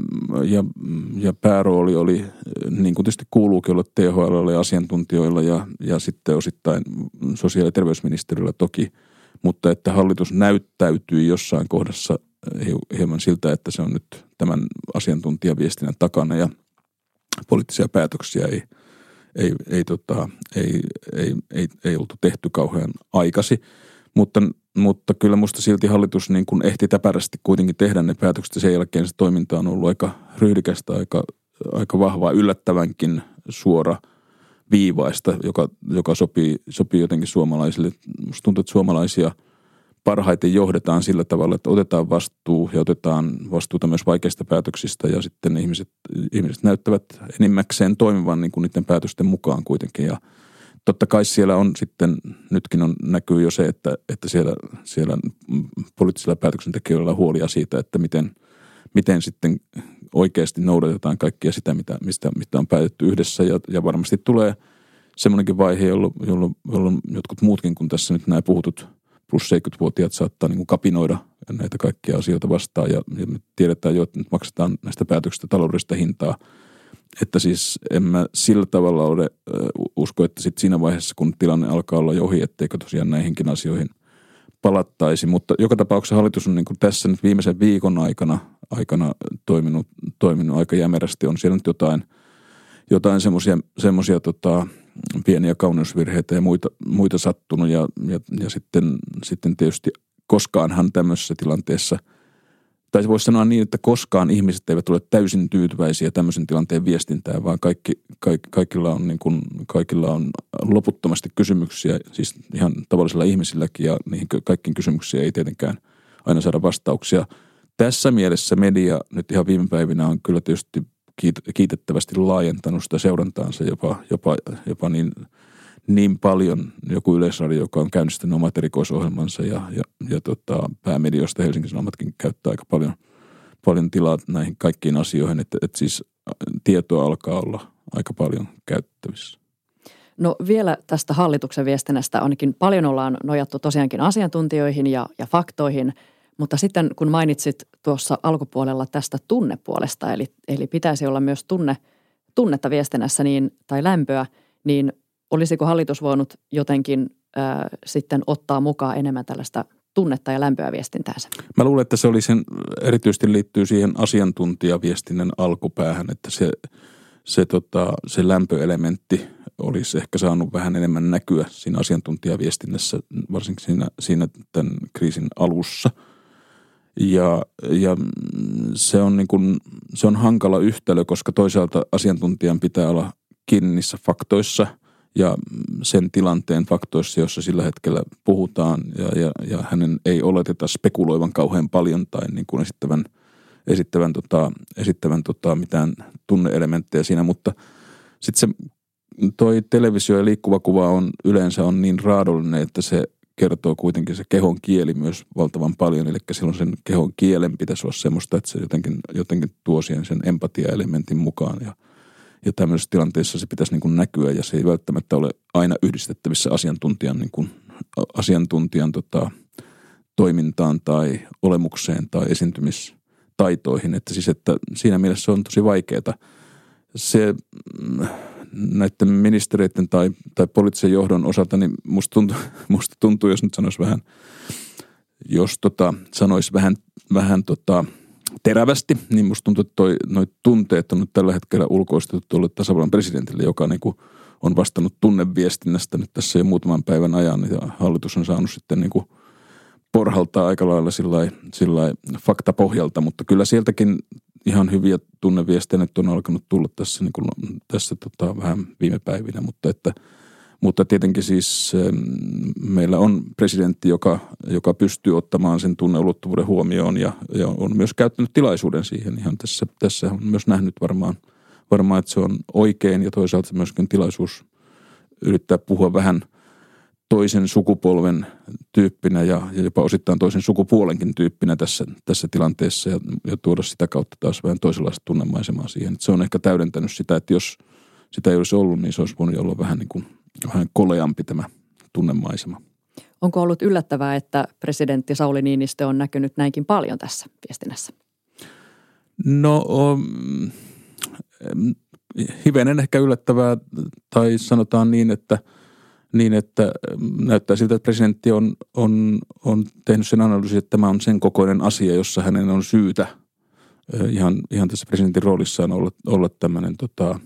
ja, ja päärooli oli, niin kuin tietysti kuuluukin olla THL ja asiantuntijoilla ja, ja sitten osittain sosiaali- ja terveysministeriöllä toki, mutta että hallitus näyttäytyy jossain kohdassa hieman siltä, että se on nyt tämän asiantuntijaviestinnän takana ja poliittisia päätöksiä ei, ei, ei, tota, ei, ei, ei, ei oltu tehty kauhean aikasi. Mutta, mutta kyllä musta silti hallitus niin kuin ehti täpärästi kuitenkin tehdä ne päätökset sen jälkeen se toiminta on ollut aika ryhdikästä, aika, aika vahvaa, yllättävänkin suora viivaista, joka, joka sopii, sopii jotenkin suomalaisille. Musta tuntuu, että suomalaisia – parhaiten johdetaan sillä tavalla, että otetaan vastuu ja otetaan vastuuta myös vaikeista päätöksistä ja sitten ihmiset, ihmiset näyttävät enimmäkseen toimivan niin kuin niiden päätösten mukaan kuitenkin. Ja totta kai siellä on sitten, nytkin on, näkyy jo se, että, että siellä, siellä poliittisilla päätöksentekijöillä on huolia siitä, että miten, miten sitten oikeasti noudatetaan kaikkia sitä, mitä, mistä, mitä on päätetty yhdessä. Ja, ja varmasti tulee semmoinenkin vaihe, jolloin, jolloin, jolloin jotkut muutkin kuin tässä nyt nämä puhutut – plus 70-vuotiaat saattaa niin kuin kapinoida näitä kaikkia asioita vastaan ja, ja me tiedetään jo, että nyt maksetaan näistä päätöksistä taloudellista hintaa. Että siis en mä sillä tavalla ole usko, että sit siinä vaiheessa, kun tilanne alkaa olla jo ohi, etteikö tosiaan näihinkin asioihin palattaisi. Mutta joka tapauksessa hallitus on niin kuin tässä nyt viimeisen viikon aikana, aikana toiminut, toiminut aika jämerästi. On siellä nyt jotain, jotain semmoisia tota, pieniä kauneusvirheitä ja muita, muita sattunut ja, ja, ja sitten, sitten tietysti koskaanhan tämmöisessä tilanteessa – tai voisi sanoa niin, että koskaan ihmiset eivät ole täysin tyytyväisiä tämmöisen tilanteen viestintään, vaan kaikki, kaikki, kaikilla, on niin kuin, kaikilla on loputtomasti kysymyksiä, siis ihan tavallisilla ihmisilläkin, ja niihin kaikkiin kysymyksiin ei tietenkään aina saada vastauksia. Tässä mielessä media nyt ihan viime päivinä on kyllä tietysti kiitettävästi laajentanut sitä seurantaansa jopa, jopa, jopa niin, niin paljon. Joku yleisradio, joka on käynnistänyt omat erikoisohjelmansa ja, ja, ja tota, päämedioista Helsingin Sanomatkin käyttää aika paljon, paljon tilaa näihin kaikkiin asioihin, että, että siis tietoa alkaa olla aika paljon käyttävissä. No vielä tästä hallituksen viestinnästä. Ainakin paljon ollaan nojattu tosiaankin asiantuntijoihin ja, ja faktoihin – mutta sitten kun mainitsit tuossa alkupuolella tästä tunnepuolesta, eli, eli pitäisi olla myös tunne, tunnetta viestinnässä niin, tai lämpöä, niin olisiko hallitus voinut jotenkin ää, sitten ottaa mukaan enemmän tällaista tunnetta ja lämpöä viestintäänsä? Mä luulen, että se oli sen, erityisesti liittyy siihen asiantuntijaviestinnän alkupäähän, että se, se, tota, se lämpöelementti olisi ehkä saanut vähän enemmän näkyä siinä asiantuntijaviestinnässä, varsinkin siinä, siinä tämän kriisin alussa – ja, ja se, on niin kuin, se on hankala yhtälö, koska toisaalta asiantuntijan pitää olla kiinni niissä faktoissa ja sen tilanteen faktoissa, jossa sillä hetkellä puhutaan. Ja, ja, ja hänen ei oleteta spekuloivan kauhean paljon tai niin kuin esittävän, esittävän, tota, esittävän tota, mitään tunneelementtejä siinä, mutta sitten se toi televisio ja liikkuva kuva on yleensä on niin raadollinen, että se kertoo kuitenkin se kehon kieli myös valtavan paljon. Eli silloin sen kehon kielen pitäisi olla semmoista, että se jotenkin, jotenkin tuo siihen sen empatia-elementin mukaan. Ja, ja tämmöisessä tilanteessa se pitäisi niin kuin näkyä ja se ei välttämättä ole aina yhdistettävissä asiantuntijan, niin kuin, asiantuntijan tota, toimintaan tai olemukseen tai esiintymistaitoihin. Että siis, että siinä mielessä se on tosi vaikeaa. Se mm, näiden ministereiden tai, tai poliittisen johdon osalta, niin musta tuntuu, musta tuntuu jos nyt sanoisi vähän, jos tota, sanoisi vähän, vähän tota, terävästi, niin musta tuntuu, että toi, noi tunteet on nyt tällä hetkellä ulkoistettu tuolle tasavallan presidentille, joka niin kuin on vastannut tunneviestinnästä nyt tässä jo muutaman päivän ajan, ja hallitus on saanut sitten niin kuin porhaltaa aika lailla sillä faktapohjalta, mutta kyllä sieltäkin ihan hyviä tunneviestejä nyt on alkanut tulla tässä, niin kuin, tässä tota, vähän viime päivinä, mutta että mutta tietenkin siis meillä on presidentti, joka, joka pystyy ottamaan sen tunneulottuvuuden huomioon ja, ja on myös käyttänyt tilaisuuden siihen. Ihan tässä, tässä on myös nähnyt varmaan, varmaan, että se on oikein ja toisaalta myöskin tilaisuus yrittää puhua vähän – toisen sukupolven tyyppinä ja, ja jopa osittain toisen sukupuolenkin tyyppinä tässä, tässä tilanteessa ja, ja tuoda sitä kautta taas vähän toisenlaista tunnemaisemaa siihen. Että se on ehkä täydentänyt sitä, että jos sitä ei olisi ollut, niin se olisi voinut olla vähän, niin kuin, vähän koleampi tämä tunnemaisema. Onko ollut yllättävää, että presidentti Sauli Niinistö on näkynyt näinkin paljon tässä viestinnässä? No hivenen ehkä yllättävää tai sanotaan niin, että – niin, että näyttää siltä, että presidentti on, on, on tehnyt sen analyysin, että tämä on sen kokoinen asia, jossa hänen on syytä ihan, ihan tässä presidentin roolissaan olla, olla tämmöinen, tota,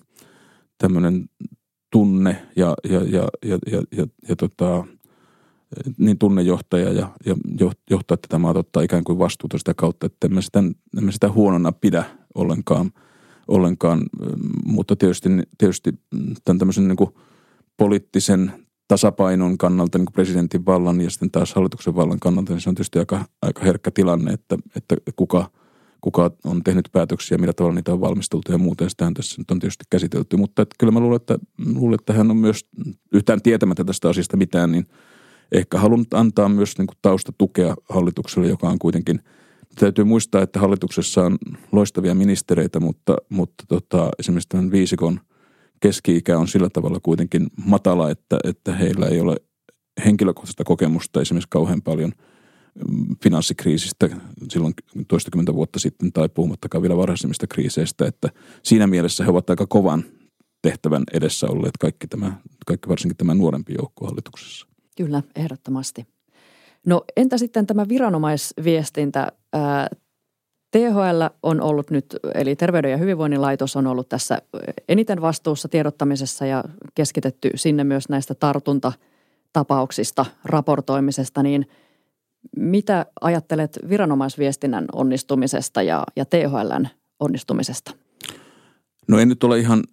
tämmöinen tunne ja, ja, ja, ja, ja, ja, ja tota, niin tunnejohtaja ja, ja johtaa tätä maata ottaa ikään kuin vastuuta sitä kautta, että emme sitä, emme sitä huonona pidä ollenkaan, ollenkaan mutta tietysti, tietysti tämän tämmöisen niin kuin poliittisen tasapainon kannalta, niin kuin presidentin vallan ja sitten taas hallituksen vallan kannalta, niin se on tietysti aika, aika herkkä tilanne, että, että kuka, kuka on tehnyt päätöksiä, millä tavalla niitä on valmisteltu ja muuten. Sitähän tässä nyt on tietysti käsitelty, mutta että kyllä mä luulen, että, luulen, että hän on myös yhtään tietämättä tästä asiasta mitään, niin ehkä halunnut antaa myös niin kuin taustatukea hallitukselle, joka on kuitenkin – täytyy muistaa, että hallituksessa on loistavia ministereitä, mutta, mutta tota, esimerkiksi tämän viisikon – keski-ikä on sillä tavalla kuitenkin matala, että, että heillä ei ole henkilökohtaista kokemusta esimerkiksi kauhean paljon mm, finanssikriisistä silloin toistakymmentä vuotta sitten tai puhumattakaan vielä varhaisemmista kriiseistä, että siinä mielessä he ovat aika kovan tehtävän edessä olleet kaikki, tämä, kaikki varsinkin tämä nuorempi joukko hallituksessa. Kyllä, ehdottomasti. No entä sitten tämä viranomaisviestintä? THL on ollut nyt, eli Terveyden ja hyvinvoinnin laitos on ollut tässä eniten vastuussa tiedottamisessa ja keskitetty sinne myös näistä tartuntatapauksista raportoimisesta, niin mitä ajattelet viranomaisviestinnän onnistumisesta ja, ja THLn onnistumisesta? No en nyt ole ihan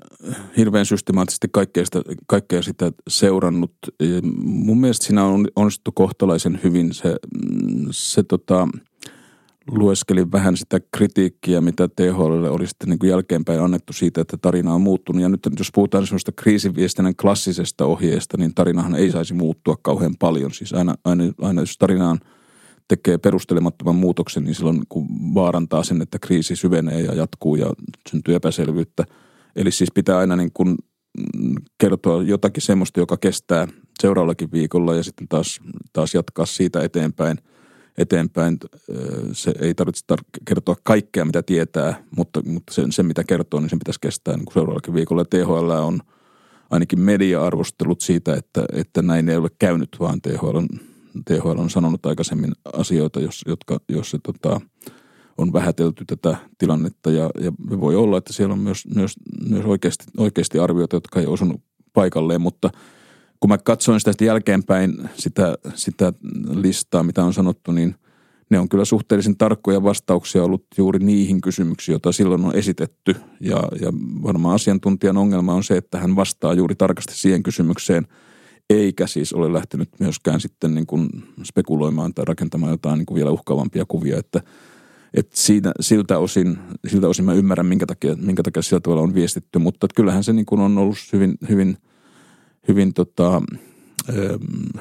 hirveän systemaattisesti kaikkea sitä, kaikkea sitä seurannut. Mun mielestä siinä on onnistuttu kohtalaisen hyvin se, se tota, lueskelin vähän sitä kritiikkiä, mitä THL oli sitten niin kuin jälkeenpäin annettu siitä, että tarina on muuttunut. Ja nyt jos puhutaan sellaista kriisiviestinnän klassisesta ohjeesta, niin tarinahan ei saisi muuttua kauhean paljon. Siis aina, aina, aina jos tarinaan tekee perustelemattoman muutoksen, niin silloin kun vaarantaa sen, että kriisi syvenee ja jatkuu ja syntyy epäselvyyttä. Eli siis pitää aina niin kuin kertoa jotakin semmoista, joka kestää seuraavallakin viikolla ja sitten taas, taas jatkaa siitä eteenpäin – eteenpäin. Se ei tarvitse tar- kertoa kaikkea, mitä tietää, mutta, mutta sen, sen, mitä kertoo, niin sen pitäisi kestää niin seuraavallakin viikolla. THL on ainakin media-arvostelut siitä, että, että näin ei ole käynyt, vaan THL on, THL on sanonut aikaisemmin asioita, jos, jotka, jos se tota, on vähätelty tätä tilannetta ja, ja voi olla, että siellä on myös, myös, myös oikeasti, oikeasti arvioita, jotka ei osunut paikalleen, mutta – kun mä katsoin sitä jälkeenpäin sitä, sitä listaa, mitä on sanottu, niin ne on kyllä suhteellisen tarkkoja vastauksia ollut juuri niihin kysymyksiin, joita silloin on esitetty. Ja, ja varmaan asiantuntijan ongelma on se, että hän vastaa juuri tarkasti siihen kysymykseen, eikä siis ole lähtenyt myöskään sitten niin kuin spekuloimaan tai rakentamaan jotain niin kuin vielä uhkaavampia kuvia, että että siinä, siltä, osin, siltä osin mä ymmärrän, minkä takia, minkä takia sillä tavalla on viestitty, mutta kyllähän se niin kuin on ollut hyvin, hyvin – hyvin, tota,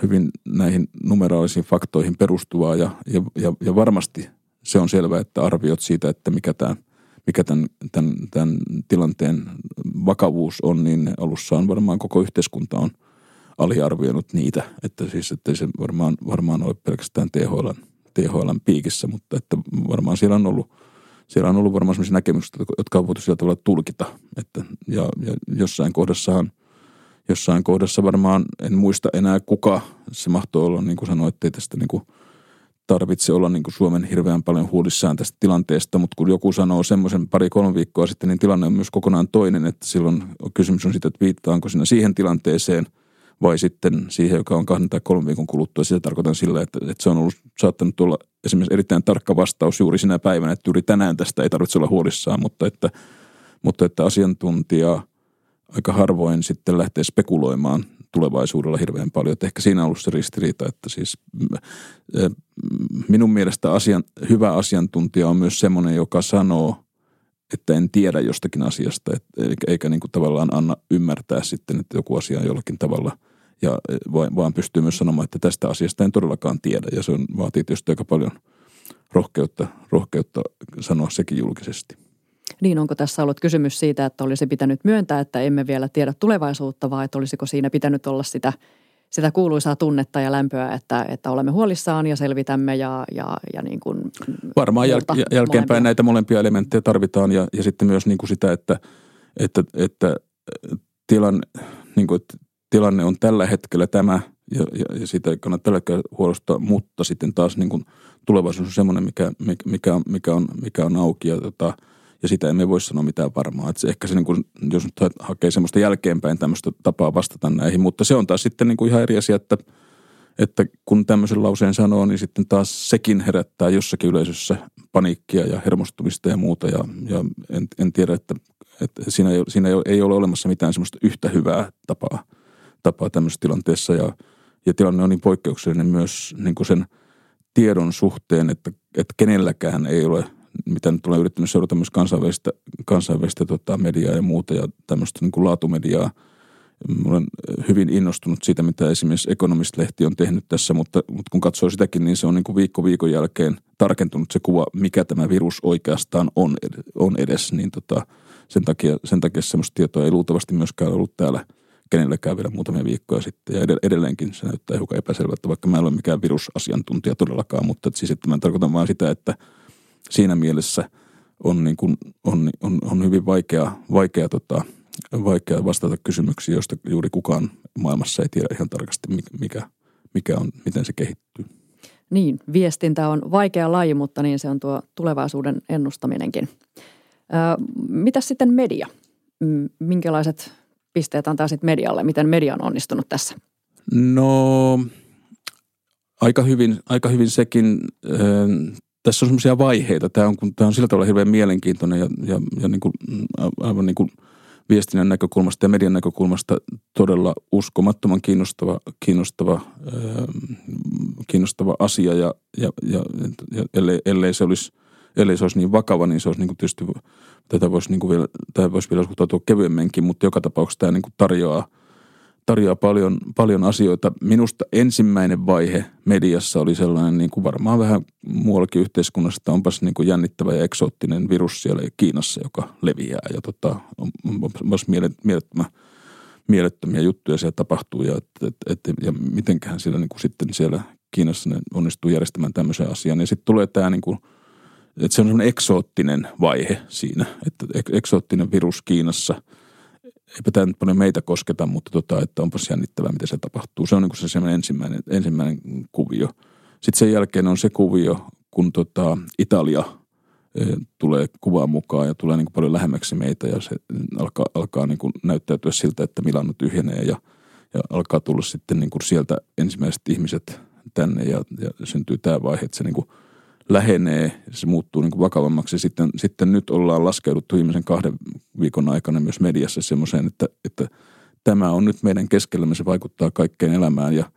hyvin näihin numeraalisiin faktoihin perustuvaa ja, ja, ja, ja varmasti se on selvää, että arviot siitä, että mikä tämä mikä tämän, tämän, tämän tilanteen vakavuus on, niin alussa on varmaan koko yhteiskunta on aliarvioinut niitä. Että siis, että se varmaan, varmaan ole pelkästään THL, THLn piikissä, mutta että varmaan siellä on ollut, siellä on ollut varmaan sellaisia näkemyksiä, jotka on voitu sillä tavalla tulkita. Että, ja, ja jossain kohdassahan – jossain kohdassa varmaan, en muista enää kuka se mahtoi olla, niin kuin ei tästä niin kuin tarvitse olla niin kuin Suomen hirveän paljon huolissaan tästä tilanteesta, mutta kun joku sanoo semmoisen pari-kolme viikkoa sitten, niin tilanne on myös kokonaan toinen, että silloin kysymys on siitä, että viittataanko siinä siihen tilanteeseen vai sitten siihen, joka on kahden tai kolmen viikon kuluttua. Sitä tarkoitan sillä, että, että se on ollut, saattanut olla esimerkiksi erittäin tarkka vastaus juuri sinä päivänä, että juuri tänään tästä ei tarvitse olla huolissaan, mutta että, mutta että asiantuntija – aika harvoin sitten lähtee spekuloimaan tulevaisuudella hirveän paljon. Että ehkä siinä on ollut se ristiriita, että siis minun mielestä asian, hyvä asiantuntija on myös semmoinen, joka sanoo, että en tiedä jostakin asiasta, eikä, eikä niin kuin tavallaan anna ymmärtää sitten, että joku asia on jollakin tavalla ja vaan pystyy myös sanomaan, että tästä asiasta en todellakaan tiedä ja se on, vaatii tietysti aika paljon rohkeutta, rohkeutta sanoa sekin julkisesti. Niin, onko tässä ollut kysymys siitä, että olisi pitänyt myöntää, että emme vielä tiedä tulevaisuutta, vai että olisiko siinä pitänyt olla sitä sitä kuuluisaa tunnetta ja lämpöä, että, että olemme huolissaan ja selvitämme ja, ja, ja niin kuin Varmaan jäl- jälkeenpäin molempia. näitä molempia elementtejä tarvitaan ja, ja sitten myös niin kuin sitä, että, että, että tilan, niin kuin, että tilanne on tällä hetkellä tämä ja, ja, ja siitä ei kannata tällä hetkellä huolestua, mutta sitten taas niin kuin tulevaisuus on semmoinen, mikä, mikä, on, mikä, on, mikä on auki ja, tota, ja sitä emme voi sanoa mitään varmaa. Että se ehkä se, niin kuin, jos nyt hakee semmoista jälkeenpäin tämmöistä tapaa vastata näihin, mutta se on taas sitten niin kuin ihan eri asia, että, että kun tämmöisen lauseen sanoo, niin sitten taas sekin herättää jossakin yleisössä paniikkia ja hermostumista ja muuta. Ja, ja en, en tiedä, että, että siinä, ei, siinä ei ole olemassa mitään semmoista yhtä hyvää tapaa, tapaa tämmöisessä tilanteessa. Ja, ja tilanne on niin poikkeuksellinen myös niin kuin sen tiedon suhteen, että, että kenelläkään ei ole mitä nyt olen yrittänyt seurata myös kansainvälistä, kansainvälistä tota, mediaa ja muuta ja tämmöistä niin kuin laatumediaa. Olen hyvin innostunut siitä, mitä esimerkiksi Economist-lehti on tehnyt tässä, mutta, mutta kun katsoo sitäkin, niin se on niin kuin viikko viikon jälkeen tarkentunut se kuva, mikä tämä virus oikeastaan on, on edes. Niin tota, sen, takia, sen takia semmoista tietoa ei luultavasti myöskään ollut täällä kenellekään vielä muutamia viikkoja sitten. Ja edelleenkin se näyttää hiukan epäselvältä, vaikka mä en ole mikään virusasiantuntija todellakaan, mutta siis että mä tarkoitan vain sitä, että – siinä mielessä on, niin kuin, on, on, on hyvin vaikea, vaikea, tota, vaikea vastata kysymyksiin, joista juuri kukaan maailmassa ei tiedä ihan tarkasti, mikä, mikä on, miten se kehittyy. Niin, viestintä on vaikea laji, mutta niin se on tuo tulevaisuuden ennustaminenkin. Mitä sitten media? Minkälaiset pisteet antaa sitten medialle? Miten media on onnistunut tässä? No aika hyvin, aika hyvin sekin tässä on semmoisia vaiheita. Tämä on, tämä on sillä tavalla hirveän mielenkiintoinen ja, ja, ja niin kuin, aivan niin kuin viestinnän näkökulmasta ja median näkökulmasta todella uskomattoman kiinnostava, kiinnostava, äh, kiinnostava asia. Ja, ja, ja, ja ellei, ellei, se olisi, ellei se olisi niin vakava, niin se olisi niin kuin tietysti, tätä voisi, niin kuin vielä, tätä voisi vielä suhtautua kevyemminkin, mutta joka tapauksessa tämä niin kuin tarjoaa – tarjoaa paljon, paljon asioita. Minusta ensimmäinen vaihe mediassa oli sellainen, niin kuin varmaan vähän muuallakin yhteiskunnassa, että onpas niin kuin jännittävä ja eksoottinen virus siellä Kiinassa, joka leviää. Ja tota, on, on, on mielettömä, mielettömiä juttuja siellä tapahtuu ja, et, et, et, ja mitenköhän siellä niin kuin sitten siellä Kiinassa ne onnistuu järjestämään tämmöisen asian. Ja sitten tulee tämä niin kuin, että se on semmoinen eksoottinen vaihe siinä, että eksoottinen virus Kiinassa – eipä tämä nyt paljon meitä kosketa, mutta tota, että onpas jännittävää, miten se tapahtuu. Se on niin se ensimmäinen, ensimmäinen kuvio. Sitten sen jälkeen on se kuvio, kun tota, Italia e, tulee kuvaan mukaan ja tulee niin kuin paljon lähemmäksi meitä ja se alkaa, alkaa niin kuin näyttäytyä siltä, että Milano tyhjenee ja, ja alkaa tulla sitten niin kuin sieltä ensimmäiset ihmiset tänne ja, ja syntyy tämä vaihe, että se niin kuin – lähenee, se muuttuu niin kuin vakavammaksi. Sitten, sitten nyt ollaan laskeuduttu viimeisen kahden viikon aikana myös mediassa semmoiseen, että, että tämä on nyt meidän keskellämme, se vaikuttaa kaikkeen elämään. Ja,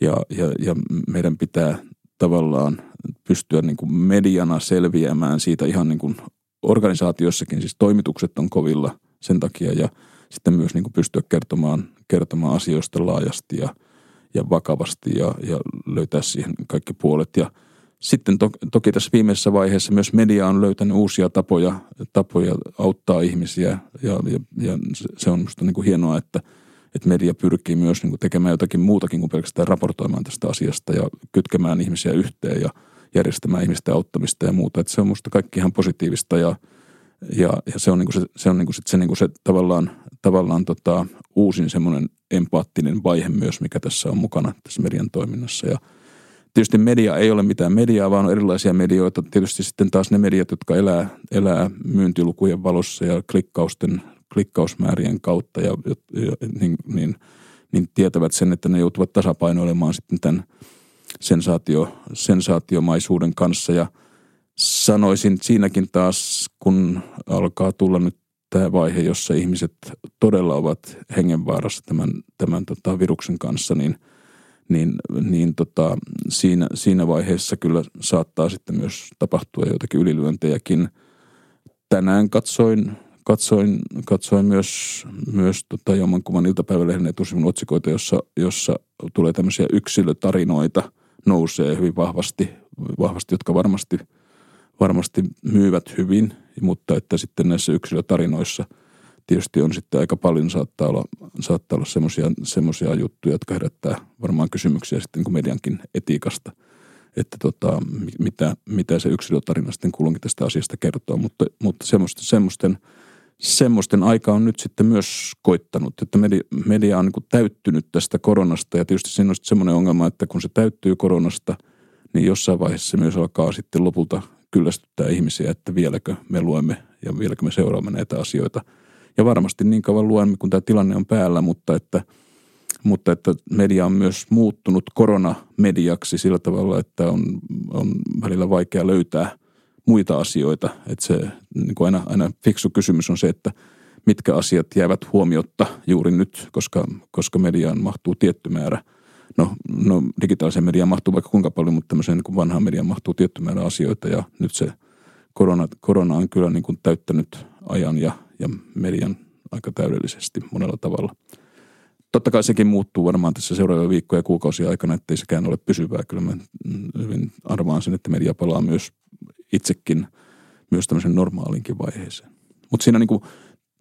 ja, ja, ja meidän pitää tavallaan pystyä niin kuin mediana selviämään siitä ihan niin kuin organisaatiossakin, siis toimitukset on kovilla sen takia ja sitten myös niin kuin pystyä kertomaan, kertomaan asioista laajasti ja, ja vakavasti ja, ja löytää siihen kaikki puolet. Ja – sitten to, toki tässä viimeisessä vaiheessa myös media on löytänyt uusia tapoja, tapoja auttaa ihmisiä ja, ja, ja se on minusta niin kuin hienoa, että, että media pyrkii myös niin kuin tekemään jotakin muutakin kuin pelkästään raportoimaan tästä asiasta ja kytkemään ihmisiä yhteen ja järjestämään ihmisten auttamista ja muuta. Että se on minusta kaikki ihan positiivista ja, ja, ja se on, niin kuin se, se, on niin kuin se, se, niin kuin se tavallaan, tavallaan tota, uusin semmoinen empaattinen vaihe myös, mikä tässä on mukana tässä median toiminnassa ja – Tietysti media ei ole mitään mediaa, vaan on erilaisia medioita. Tietysti sitten taas ne mediat, jotka elää, elää myyntilukujen valossa ja klikkausten, klikkausmäärien kautta ja, ja niin, niin, niin, tietävät sen, että ne joutuvat tasapainoilemaan sitten tämän sensaatio, sensaatiomaisuuden kanssa. Ja sanoisin siinäkin taas, kun alkaa tulla nyt tämä vaihe, jossa ihmiset todella ovat hengenvaarassa tämän, tämän tota viruksen kanssa, niin – niin, niin tota, siinä, siinä vaiheessa kyllä saattaa sitten myös tapahtua joitakin ylilyöntejäkin. Tänään katsoin, katsoin, katsoin myös, myös tota jommankumman iltapäivälehden etusivun otsikoita, jossa, jossa tulee tämmöisiä yksilötarinoita, nousee hyvin vahvasti, vahvasti jotka varmasti, varmasti myyvät hyvin, mutta että sitten näissä yksilötarinoissa tietysti on sitten aika paljon saattaa olla, saattaa olla semmoisia, semmoisia juttuja, jotka herättää varmaan kysymyksiä sitten niin mediankin etiikasta, että tota, mitä, mitä se yksilötarina sitten kulunkin tästä asiasta kertoo, mutta, mutta semmoisten, semmoisten, semmoisten aika on nyt sitten myös koittanut, että media, media on niin täyttynyt tästä koronasta. Ja tietysti siinä on semmoinen ongelma, että kun se täyttyy koronasta, niin jossain vaiheessa se myös alkaa sitten lopulta kyllästyttää ihmisiä, että vieläkö me luemme ja vieläkö me seuraamme näitä asioita – ja varmasti niin kauan luemme, kun tämä tilanne on päällä, mutta että, mutta että media on myös muuttunut koronamediaksi sillä tavalla, että on, on välillä vaikea löytää muita asioita. Että se niin kuin aina, aina fiksu kysymys on se, että mitkä asiat jäävät huomiotta juuri nyt, koska, koska mediaan mahtuu tietty määrä. No, no digitaaliseen mediaan mahtuu vaikka kuinka paljon, mutta tämmöiseen niin kuin vanhaan mediaan mahtuu tietty määrä asioita ja nyt se korona, korona on kyllä niin kuin täyttänyt ajan ja ja median aika täydellisesti monella tavalla. Totta kai sekin muuttuu varmaan tässä seuraavia viikkoja ja kuukausia aikana, ettei sekään ole pysyvää. Kyllä mä hyvin arvaan sen, että media palaa myös itsekin myös tämmöisen normaalinkin vaiheeseen. Mutta siinä niin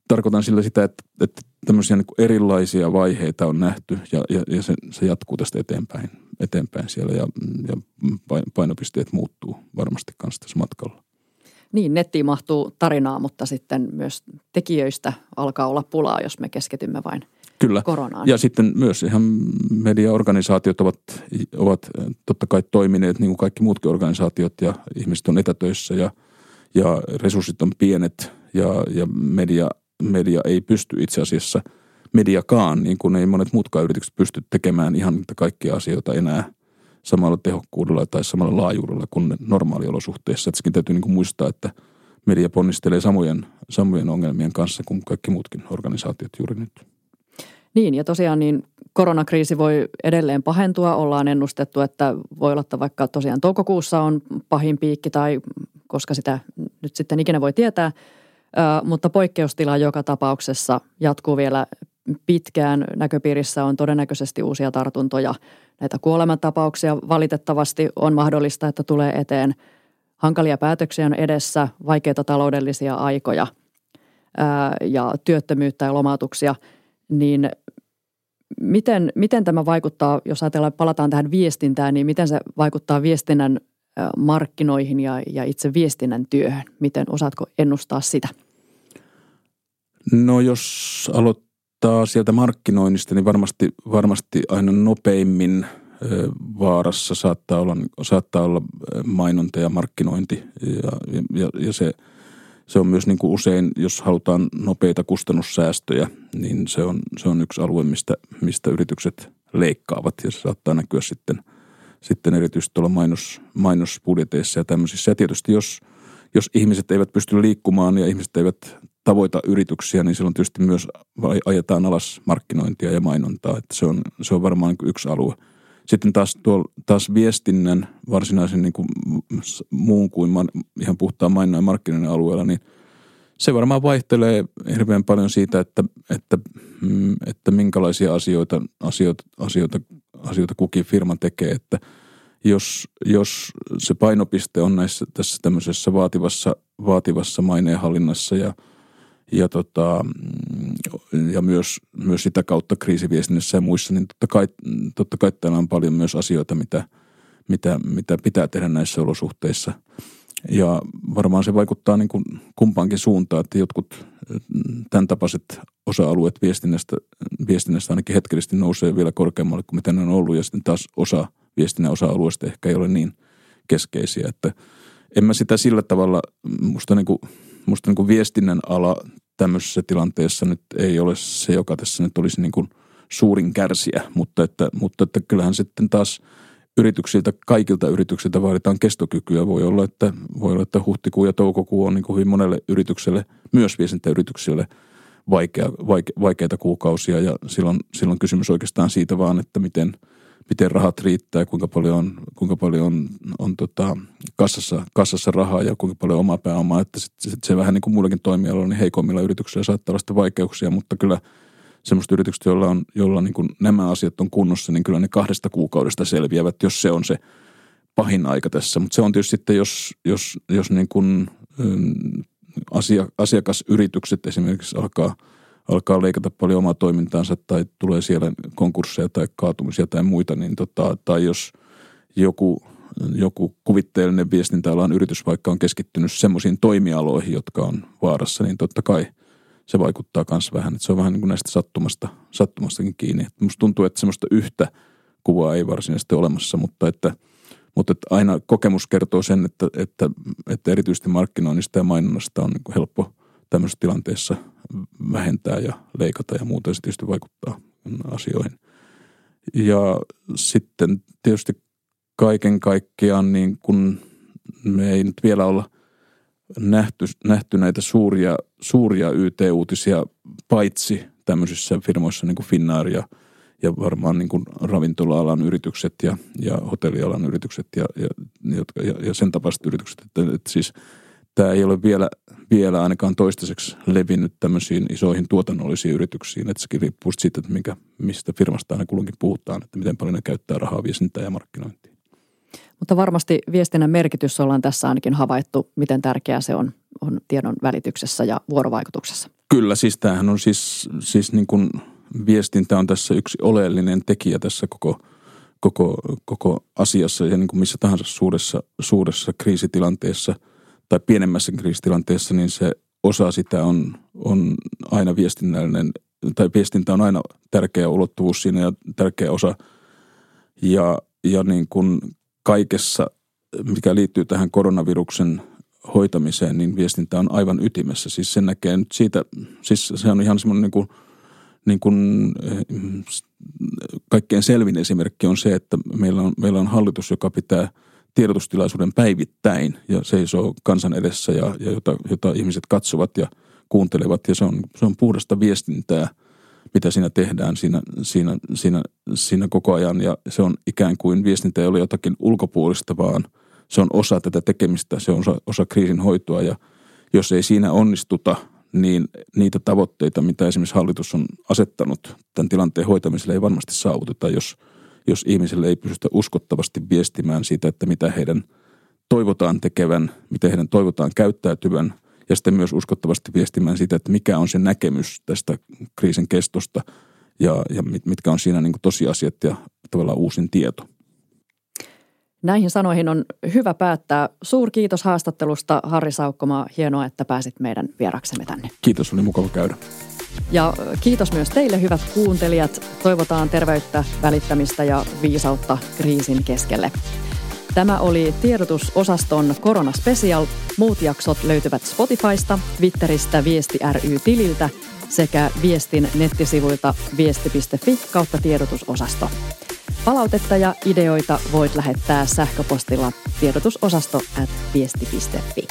tarkoitan sillä sitä, että, että tämmöisiä niin erilaisia vaiheita on nähty ja, ja, ja se, se jatkuu tästä eteenpäin, eteenpäin siellä ja, ja painopisteet muuttuu varmasti kanssa tässä matkalla. Niin, nettiin mahtuu tarinaa, mutta sitten myös tekijöistä alkaa olla pulaa, jos me keskitymme vain Kyllä. koronaan. Ja sitten myös ihan mediaorganisaatiot ovat, ovat totta kai toimineet niin kuin kaikki muutkin organisaatiot ja ihmiset on etätöissä ja, ja resurssit on pienet ja, ja media, media ei pysty itse asiassa, mediakaan, niin kuin ei monet muutkaan yritykset pysty tekemään ihan niitä kaikkia asioita enää – samalla tehokkuudella tai samalla laajuudella kuin normaaliolosuhteissa. Että täytyy niin kuin muistaa, että media ponnistelee samojen, samojen ongelmien kanssa kuin kaikki muutkin organisaatiot juuri nyt. Niin ja tosiaan niin koronakriisi voi edelleen pahentua. Ollaan ennustettu, että voi olla, että vaikka tosiaan toukokuussa on pahin piikki tai koska sitä nyt sitten ikinä voi tietää, mutta poikkeustila joka tapauksessa jatkuu vielä pitkään. Näköpiirissä on todennäköisesti uusia tartuntoja näitä kuolemantapauksia valitettavasti on mahdollista, että tulee eteen. Hankalia päätöksiä on edessä, vaikeita taloudellisia aikoja ää, ja työttömyyttä ja lomautuksia, niin miten, miten tämä vaikuttaa, jos ajatellaan, palataan tähän viestintään, niin miten se vaikuttaa viestinnän markkinoihin ja, ja itse viestinnän työhön? Miten osaatko ennustaa sitä? No jos aloit aloittaa sieltä markkinoinnista, niin varmasti, varmasti aina nopeimmin vaarassa saattaa olla, saattaa olla mainonta ja markkinointi. Ja, ja, ja se, se on myös niin kuin usein, jos halutaan nopeita kustannussäästöjä, niin se on, se on yksi alue, mistä, mistä yritykset leikkaavat ja se saattaa näkyä sitten, sitten erityisesti tuolla mainos, mainosbudjeteissa ja tämmöisissä. Ja tietysti jos, jos ihmiset eivät pysty liikkumaan ja ihmiset eivät tavoita yrityksiä, niin silloin tietysti myös ajetaan alas markkinointia ja mainontaa. Että se, on, se on varmaan niin yksi alue. Sitten taas, tuo, taas viestinnän varsinaisen niin kuin muun kuin man, ihan puhtaan mainonnan ja markkinoinnin alueella, niin se varmaan vaihtelee hirveän paljon siitä, että, että, mm, että minkälaisia asioita, asioita, asioita, asioita kukin firma tekee. Että jos, jos se painopiste on näissä tässä tämmöisessä vaativassa, vaativassa maineenhallinnassa ja – ja, tota, mm, ja myös, myös sitä kautta kriisiviestinnässä ja muissa, niin totta kai, totta kai täällä on paljon myös asioita, mitä, mitä, mitä pitää tehdä näissä olosuhteissa. Ja varmaan se vaikuttaa niin kuin kumpaankin suuntaan, että jotkut mm, tämän tapaiset osa-alueet viestinnästä, viestinnästä ainakin hetkellisesti nousee vielä korkeammalle kuin mitä ne on ollut. Ja sitten taas osa viestinnän osa-alueesta ehkä ei ole niin keskeisiä, että en mä sitä sillä tavalla, musta niin kuin, musta niin kuin viestinnän ala tämmöisessä tilanteessa nyt ei ole se, joka tässä nyt olisi niin kuin suurin kärsiä, mutta että, mutta että kyllähän sitten taas yrityksiltä, kaikilta yrityksiltä vaaditaan kestokykyä. Voi olla, että, voi olla, että huhtikuu ja toukokuu on niin kuin hyvin monelle yritykselle, myös viestintäyrityksille vaikea, vaike, vaikeita kuukausia ja silloin, silloin kysymys oikeastaan siitä vaan, että miten – miten rahat riittää, kuinka paljon on, kuinka paljon on, on tota, kassassa, kassassa rahaa ja kuinka paljon omaa pääomaa. Että sit, sit se vähän niin kuin muillakin toimialoilla, niin heikoimmilla yrityksillä saattaa olla vaikeuksia, mutta kyllä semmoista yritykset, joilla, on, joilla niin kuin nämä asiat on kunnossa, niin kyllä ne kahdesta kuukaudesta selviävät, jos se on se pahin aika tässä. Mutta se on tietysti sitten, jos, jos, jos niin kuin, asia, asiakasyritykset esimerkiksi alkaa – alkaa leikata paljon omaa toimintaansa tai tulee siellä konkursseja tai kaatumisia tai muita, niin tota, tai jos joku, joku kuvitteellinen viestintäalan yritys vaikka on keskittynyt semmoisiin toimialoihin, jotka on vaarassa, niin totta kai se vaikuttaa myös vähän. Että se on vähän niin kuin näistä sattumasta, sattumastakin kiinni. Että musta tuntuu, että semmoista yhtä kuvaa ei varsinaisesti ole olemassa, mutta että, mutta aina kokemus kertoo sen, että, että, että erityisesti markkinoinnista ja mainonnasta on niin helppo tämmöisessä tilanteessa vähentää ja leikata ja muuta. Se tietysti vaikuttaa asioihin. Ja sitten tietysti kaiken kaikkiaan niin kun me ei nyt vielä olla nähty, nähty näitä suuria, suuria YT-uutisia paitsi tämmöisissä firmoissa niin kuin Finnair ja, ja varmaan niin kuin ravintola-alan yritykset ja, ja hotellialan yritykset ja, ja, ja, ja sen tapaiset yritykset. Että, että siis tämä ei ole vielä, vielä ainakaan toistaiseksi levinnyt tämmöisiin isoihin tuotannollisiin yrityksiin. Että sekin riippuu siitä, että minkä, mistä firmasta aina kulloinkin puhutaan, että miten paljon ne käyttää rahaa viestintää ja markkinointiin. Mutta varmasti viestinnän merkitys ollaan tässä ainakin havaittu, miten tärkeää se on, on tiedon välityksessä ja vuorovaikutuksessa. Kyllä, siis tämähän on siis, siis niin kuin viestintä on tässä yksi oleellinen tekijä tässä koko, koko, koko asiassa ja niin kuin missä tahansa suuressa, suuressa kriisitilanteessa tai pienemmässä kriisitilanteessa, niin se osa sitä on, on aina viestinnällinen tai viestintä on aina tärkeä ulottuvuus siinä ja tärkeä osa. Ja, ja niin kuin kaikessa, mikä liittyy tähän koronaviruksen hoitamiseen, niin viestintä on aivan ytimessä. Siis sen näkee nyt siitä, siis se on ihan semmoinen niin kuin, niin kuin eh, kaikkein selvin esimerkki on se, että meillä on, meillä on hallitus, joka pitää tiedotustilaisuuden päivittäin ja seisoo kansan edessä ja, ja jota, jota ihmiset katsovat ja kuuntelevat ja se on, se on puhdasta viestintää – mitä siinä tehdään siinä, siinä, siinä, siinä koko ajan. Ja se on ikään kuin viestintä ei ole jotakin ulkopuolista, vaan se on osa tätä tekemistä, se on osa, osa kriisin hoitoa. Ja jos ei siinä onnistuta, niin niitä tavoitteita, mitä esimerkiksi hallitus on asettanut tämän tilanteen hoitamiselle, ei varmasti saavuteta, jos, jos ihmisille ei pystytä uskottavasti viestimään siitä, että mitä heidän toivotaan tekevän, miten heidän toivotaan käyttäytyvän – ja sitten myös uskottavasti viestimään siitä, että mikä on se näkemys tästä kriisin kestosta ja, ja mitkä on siinä niin tosiasiat ja tavallaan uusin tieto. Näihin sanoihin on hyvä päättää. Suurkiitos haastattelusta Harri Saukkomaa. Hienoa, että pääsit meidän vieraksemme tänne. Kiitos, oli mukava käydä. Ja kiitos myös teille hyvät kuuntelijat. Toivotaan terveyttä, välittämistä ja viisautta kriisin keskelle. Tämä oli tiedotusosaston Korona Special. Muut jaksot löytyvät Spotifysta, Twitteristä Viesti ry-tililtä sekä Viestin nettisivuilta viesti.fi kautta tiedotusosasto. Palautetta ja ideoita voit lähettää sähköpostilla tiedotusosasto at viesti.fi.